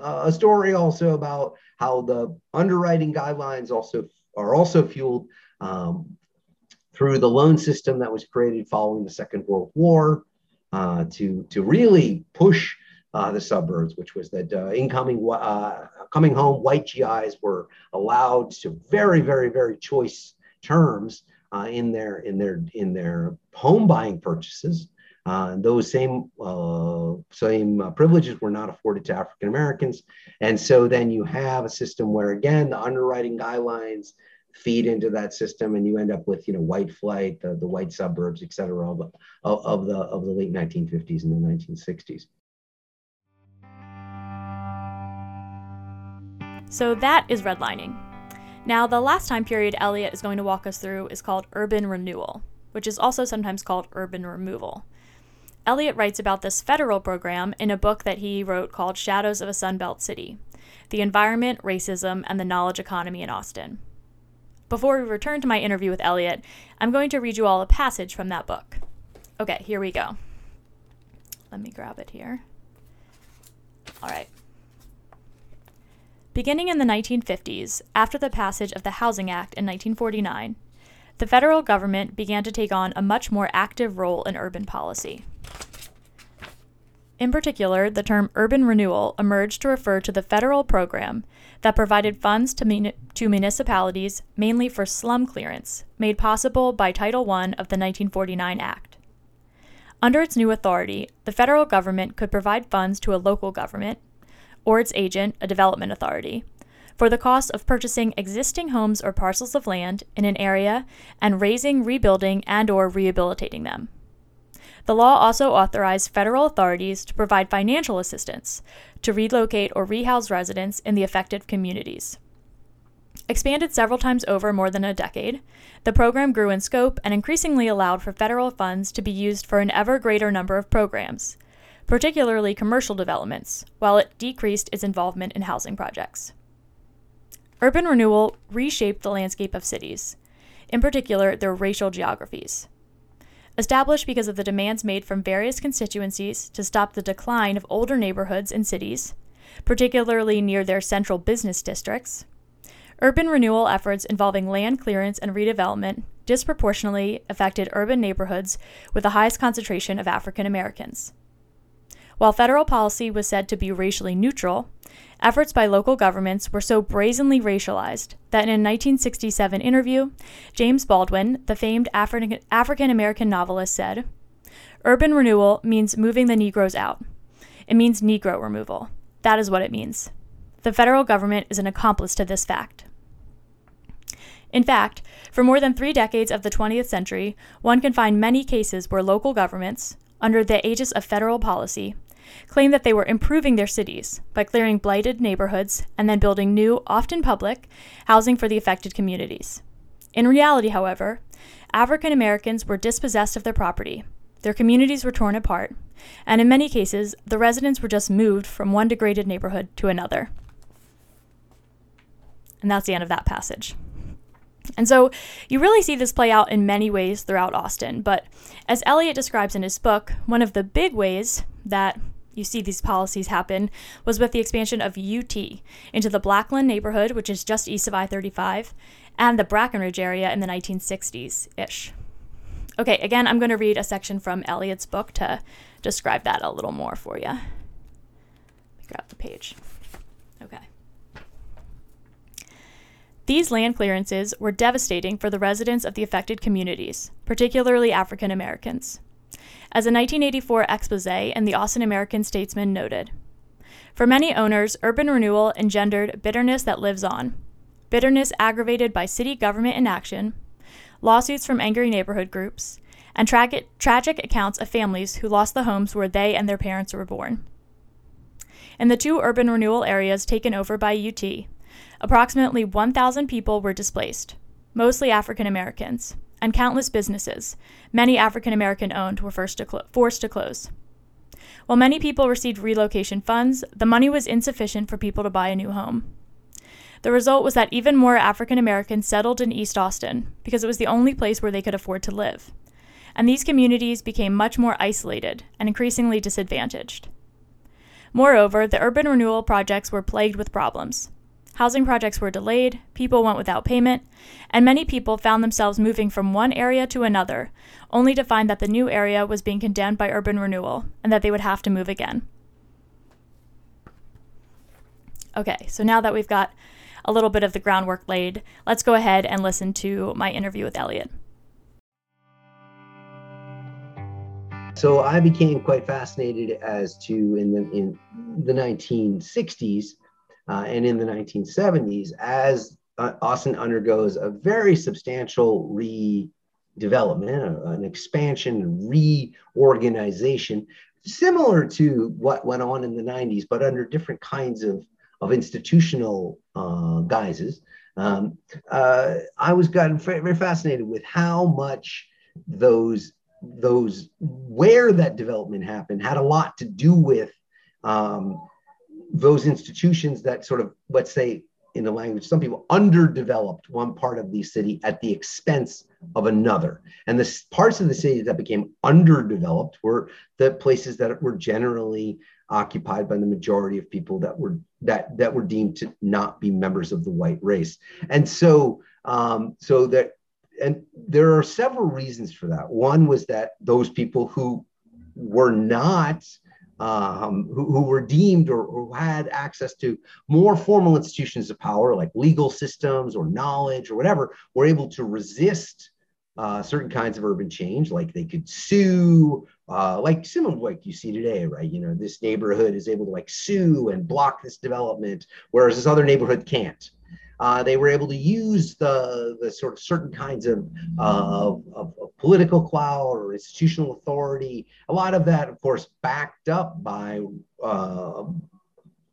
Speaker 3: a story also about how the underwriting guidelines also are also fueled um, through the loan system that was created following the Second World War uh, to to really push uh, the suburbs, which was that uh, incoming uh, coming home white GIs were allowed to very very very choice terms uh, in their in their in their home buying purchases. Uh, those same uh, same uh, privileges were not afforded to African Americans, and so then you have a system where again the underwriting guidelines feed into that system, and you end up with you know white flight, the, the white suburbs, et cetera, of, of, the of the late 1950s and the 1960s.
Speaker 1: So that is redlining. Now, the last time period Eliot is going to walk us through is called urban renewal, which is also sometimes called urban removal. Eliot writes about this federal program in a book that he wrote called Shadows of a Sunbelt City The Environment, Racism, and the Knowledge Economy in Austin. Before we return to my interview with Eliot, I'm going to read you all a passage from that book. Okay, here we go. Let me grab it here. All right. Beginning in the 1950s, after the passage of the Housing Act in 1949, the federal government began to take on a much more active role in urban policy. In particular, the term urban renewal emerged to refer to the federal program that provided funds to, mun- to municipalities mainly for slum clearance, made possible by Title I of the 1949 Act. Under its new authority, the federal government could provide funds to a local government, or its agent, a development authority, for the cost of purchasing existing homes or parcels of land in an area and razing, rebuilding, and or rehabilitating them. The law also authorized federal authorities to provide financial assistance to relocate or rehouse residents in the affected communities. Expanded several times over more than a decade, the program grew in scope and increasingly allowed for federal funds to be used for an ever greater number of programs, particularly commercial developments, while it decreased its involvement in housing projects. Urban renewal reshaped the landscape of cities, in particular their racial geographies established because of the demands made from various constituencies to stop the decline of older neighborhoods in cities, particularly near their central business districts. Urban renewal efforts involving land clearance and redevelopment disproportionately affected urban neighborhoods with the highest concentration of African Americans. While federal policy was said to be racially neutral, efforts by local governments were so brazenly racialized that in a 1967 interview, James Baldwin, the famed African American novelist, said, Urban renewal means moving the Negroes out. It means Negro removal. That is what it means. The federal government is an accomplice to this fact. In fact, for more than three decades of the 20th century, one can find many cases where local governments, under the aegis of federal policy, claimed that they were improving their cities by clearing blighted neighborhoods and then building new, often public, housing for the affected communities. In reality, however, African Americans were dispossessed of their property, their communities were torn apart, and in many cases, the residents were just moved from one degraded neighborhood to another. And that's the end of that passage. And so you really see this play out in many ways throughout Austin. But as Eliot describes in his book, one of the big ways that you see these policies happen was with the expansion of UT into the Blackland neighborhood, which is just east of I 35, and the Brackenridge area in the 1960s ish. Okay, again, I'm going to read a section from Eliot's book to describe that a little more for you. Grab the page. Okay. These land clearances were devastating for the residents of the affected communities, particularly African Americans as a 1984 expose in the Austin American Statesman noted. For many owners, urban renewal engendered bitterness that lives on. Bitterness aggravated by city government inaction, lawsuits from angry neighborhood groups, and tra- tragic accounts of families who lost the homes where they and their parents were born. In the two urban renewal areas taken over by UT, approximately 1,000 people were displaced, mostly African Americans, and countless businesses, many African American owned, were first to clo- forced to close. While many people received relocation funds, the money was insufficient for people to buy a new home. The result was that even more African Americans settled in East Austin because it was the only place where they could afford to live. And these communities became much more isolated and increasingly disadvantaged. Moreover, the urban renewal projects were plagued with problems. Housing projects were delayed, people went without payment, and many people found themselves moving from one area to another, only to find that the new area was being condemned by urban renewal and that they would have to move again. Okay, so now that we've got a little bit of the groundwork laid, let's go ahead and listen to my interview with Eliot.
Speaker 3: So I became quite fascinated as to in the in the 1960s uh, and in the 1970s as uh, Austin undergoes a very substantial redevelopment, uh, an expansion, reorganization, similar to what went on in the 90s, but under different kinds of, of institutional uh, guises. Um, uh, I was gotten very fascinated with how much those those where that development happened had a lot to do with um, those institutions that sort of let's say in the language some people underdeveloped one part of the city at the expense of another and the parts of the city that became underdeveloped were the places that were generally occupied by the majority of people that were that that were deemed to not be members of the white race and so um, so that and there are several reasons for that. One was that those people who were not um, who, who, were deemed or, who had access to more formal institutions of power, like legal systems or knowledge or whatever, were able to resist uh, certain kinds of urban change, like they could sue, uh, like of like you see today, right? You know, this neighborhood is able to like sue and block this development, whereas this other neighborhood can't. Uh, they were able to use the, the sort of certain kinds of, uh, of, of, political clout or institutional authority. A lot of that, of course, backed up by uh,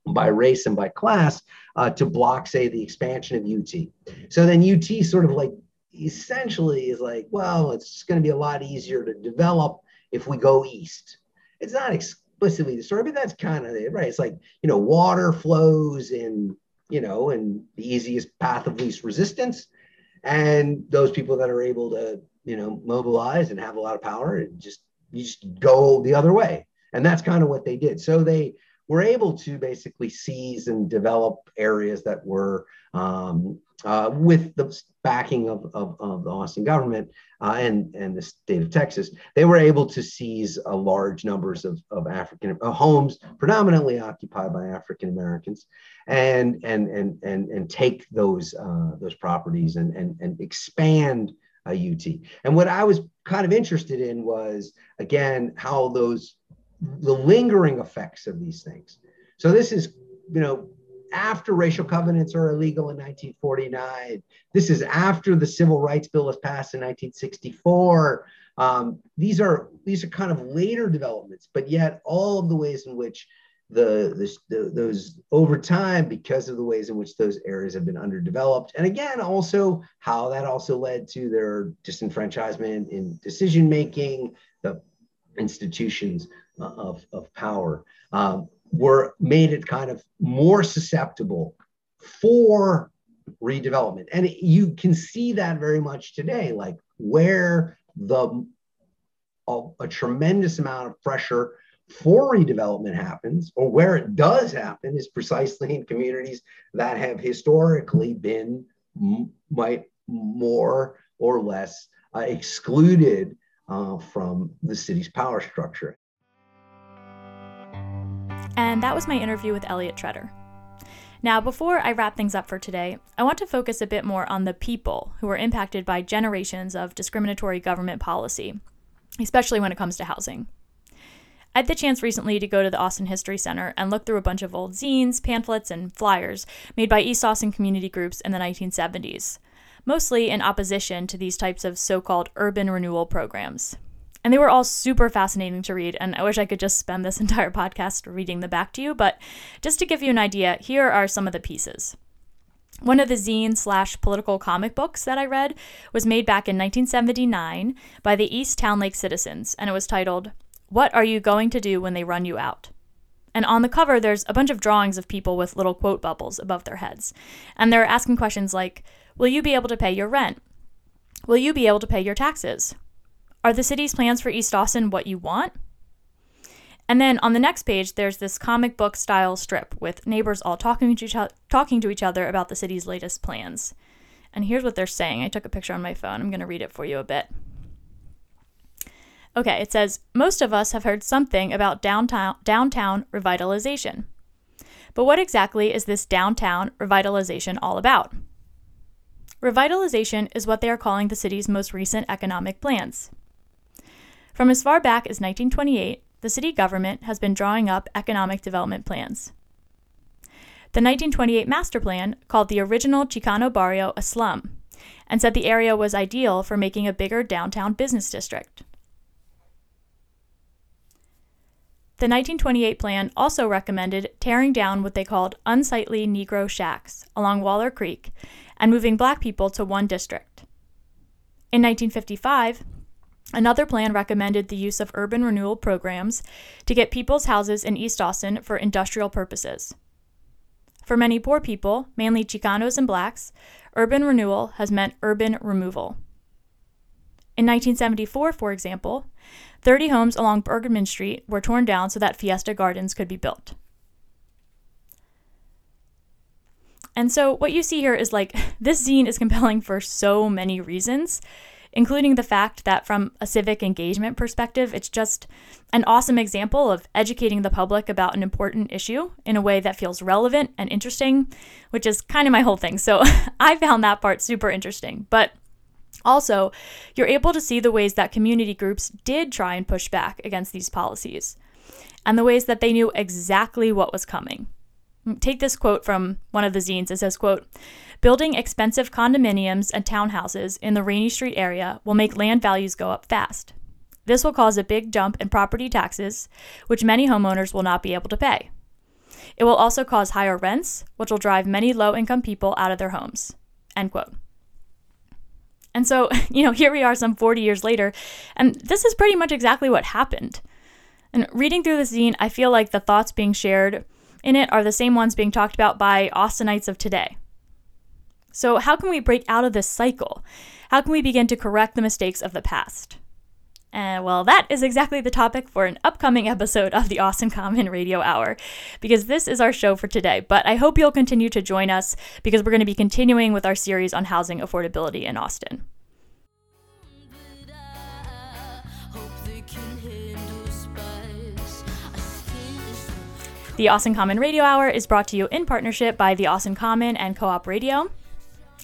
Speaker 3: by race and by class uh, to block, say, the expansion of UT. So then UT sort of like essentially is like, well, it's going to be a lot easier to develop if we go east. It's not explicitly the story, but that's kind of it, right? It's like, you know, water flows in you know, and the easiest path of least resistance. And those people that are able to, you know, mobilize and have a lot of power, and just you just go the other way. And that's kind of what they did. So they were able to basically seize and develop areas that were um, uh, with the backing of, of, of the Austin government uh, and, and the state of Texas, they were able to seize a large numbers of, of African uh, homes, predominantly occupied by African Americans, and, and, and, and, and take those, uh, those properties and, and, and expand UT. And what I was kind of interested in was, again, how those, the lingering effects of these things. So this is, you know, after racial covenants are illegal in 1949. This is after the Civil Rights Bill was passed in 1964. Um, these are these are kind of later developments, but yet all of the ways in which the, the, the, those over time because of the ways in which those areas have been underdeveloped and again also how that also led to their disenfranchisement in decision making the institutions uh, of, of power um, were made it kind of more susceptible for redevelopment. And you can see that very much today, like where the a, a, tremendous amount of pressure for redevelopment happens, or where it does happen, is precisely in communities that have historically been might more or less uh, excluded uh, from the city's power structure.
Speaker 1: And that was my interview with Eliot Tretter. Now, before I wrap things up for today, I want to focus a bit more on the people who are impacted by generations of discriminatory government policy, especially when it comes to housing. I had the chance recently to go to the Austin History Center and look through a bunch of old zines, pamphlets, and flyers made by East Austin community groups in the 1970s, mostly in opposition to these types of so called urban renewal programs. And they were all super fascinating to read, and I wish I could just spend this entire podcast reading them back to you, but just to give you an idea, here are some of the pieces. One of the zine slash political comic books that I read was made back in 1979 by the East Town Lake citizens, and it was titled, What Are You Going to Do When They Run You Out? And on the cover, there's a bunch of drawings of people with little quote bubbles above their heads. And they're asking questions like Will you be able to pay your rent? Will you be able to pay your taxes? Are the city's plans for East Austin what you want? And then on the next page, there's this comic book style strip with neighbors all talking to, each talking to each other about the city's latest plans. And here's what they're saying. I took a picture on my phone. I'm going to read it for you a bit. Okay, it says Most of us have heard something about downtown, downtown revitalization. But what exactly is this downtown revitalization all about? Revitalization is what they are calling the city's most recent economic plans. From as far back as 1928, the city government has been drawing up economic development plans. The 1928 master plan called the original Chicano barrio a slum and said the area was ideal for making a bigger downtown business district. The 1928 plan also recommended tearing down what they called unsightly Negro shacks along Waller Creek and moving black people to one district. In 1955, Another plan recommended the use of urban renewal programs to get people's houses in East Austin for industrial purposes. For many poor people, mainly Chicanos and blacks, urban renewal has meant urban removal. In 1974, for example, 30 homes along Bergman Street were torn down so that Fiesta Gardens could be built. And so, what you see here is like this zine is compelling for so many reasons including the fact that from a civic engagement perspective, it's just an awesome example of educating the public about an important issue in a way that feels relevant and interesting, which is kind of my whole thing. So I found that part super interesting. But also, you're able to see the ways that community groups did try and push back against these policies and the ways that they knew exactly what was coming. Take this quote from one of the zines. It says, quote, Building expensive condominiums and townhouses in the Rainey Street area will make land values go up fast. This will cause a big jump in property taxes, which many homeowners will not be able to pay. It will also cause higher rents, which will drive many low income people out of their homes. End quote. And so, you know, here we are some 40 years later, and this is pretty much exactly what happened. And reading through the zine, I feel like the thoughts being shared in it are the same ones being talked about by Austinites of today. So, how can we break out of this cycle? How can we begin to correct the mistakes of the past? And well, that is exactly the topic for an upcoming episode of the Austin Common Radio Hour, because this is our show for today. But I hope you'll continue to join us because we're going to be continuing with our series on housing affordability in Austin. The Austin Common Radio Hour is brought to you in partnership by the Austin Common and KOOP Radio.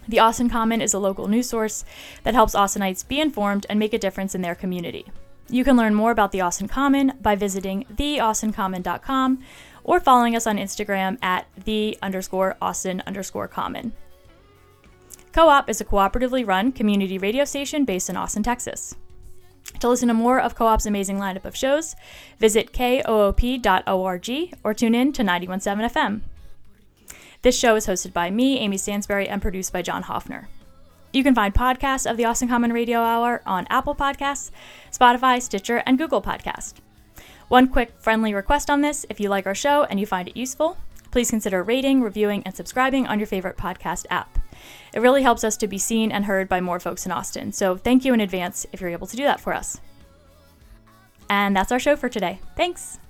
Speaker 1: The Austin Common is a local news source that helps Austinites be informed and make a difference in their community. You can learn more about the Austin Common by visiting theaustincommon.com or following us on Instagram at the underscore Austin underscore common. KOOP is a cooperatively run community radio station based in Austin, Texas. To listen to more of KOOP's amazing lineup of shows, visit koop.org or tune in to 917 FM. This show is hosted by me, Amy Stansbury, and produced by John Hoffner. You can find podcasts of the Austin Common Radio Hour on Apple Podcasts, Spotify, Stitcher, and Google Podcast. One quick friendly request on this if you like our show and you find it useful, please consider rating, reviewing, and subscribing on your favorite podcast app. It really helps us to be seen and heard by more folks in Austin, so thank you in advance if you're able to do that for us. And that's our show for today. Thanks!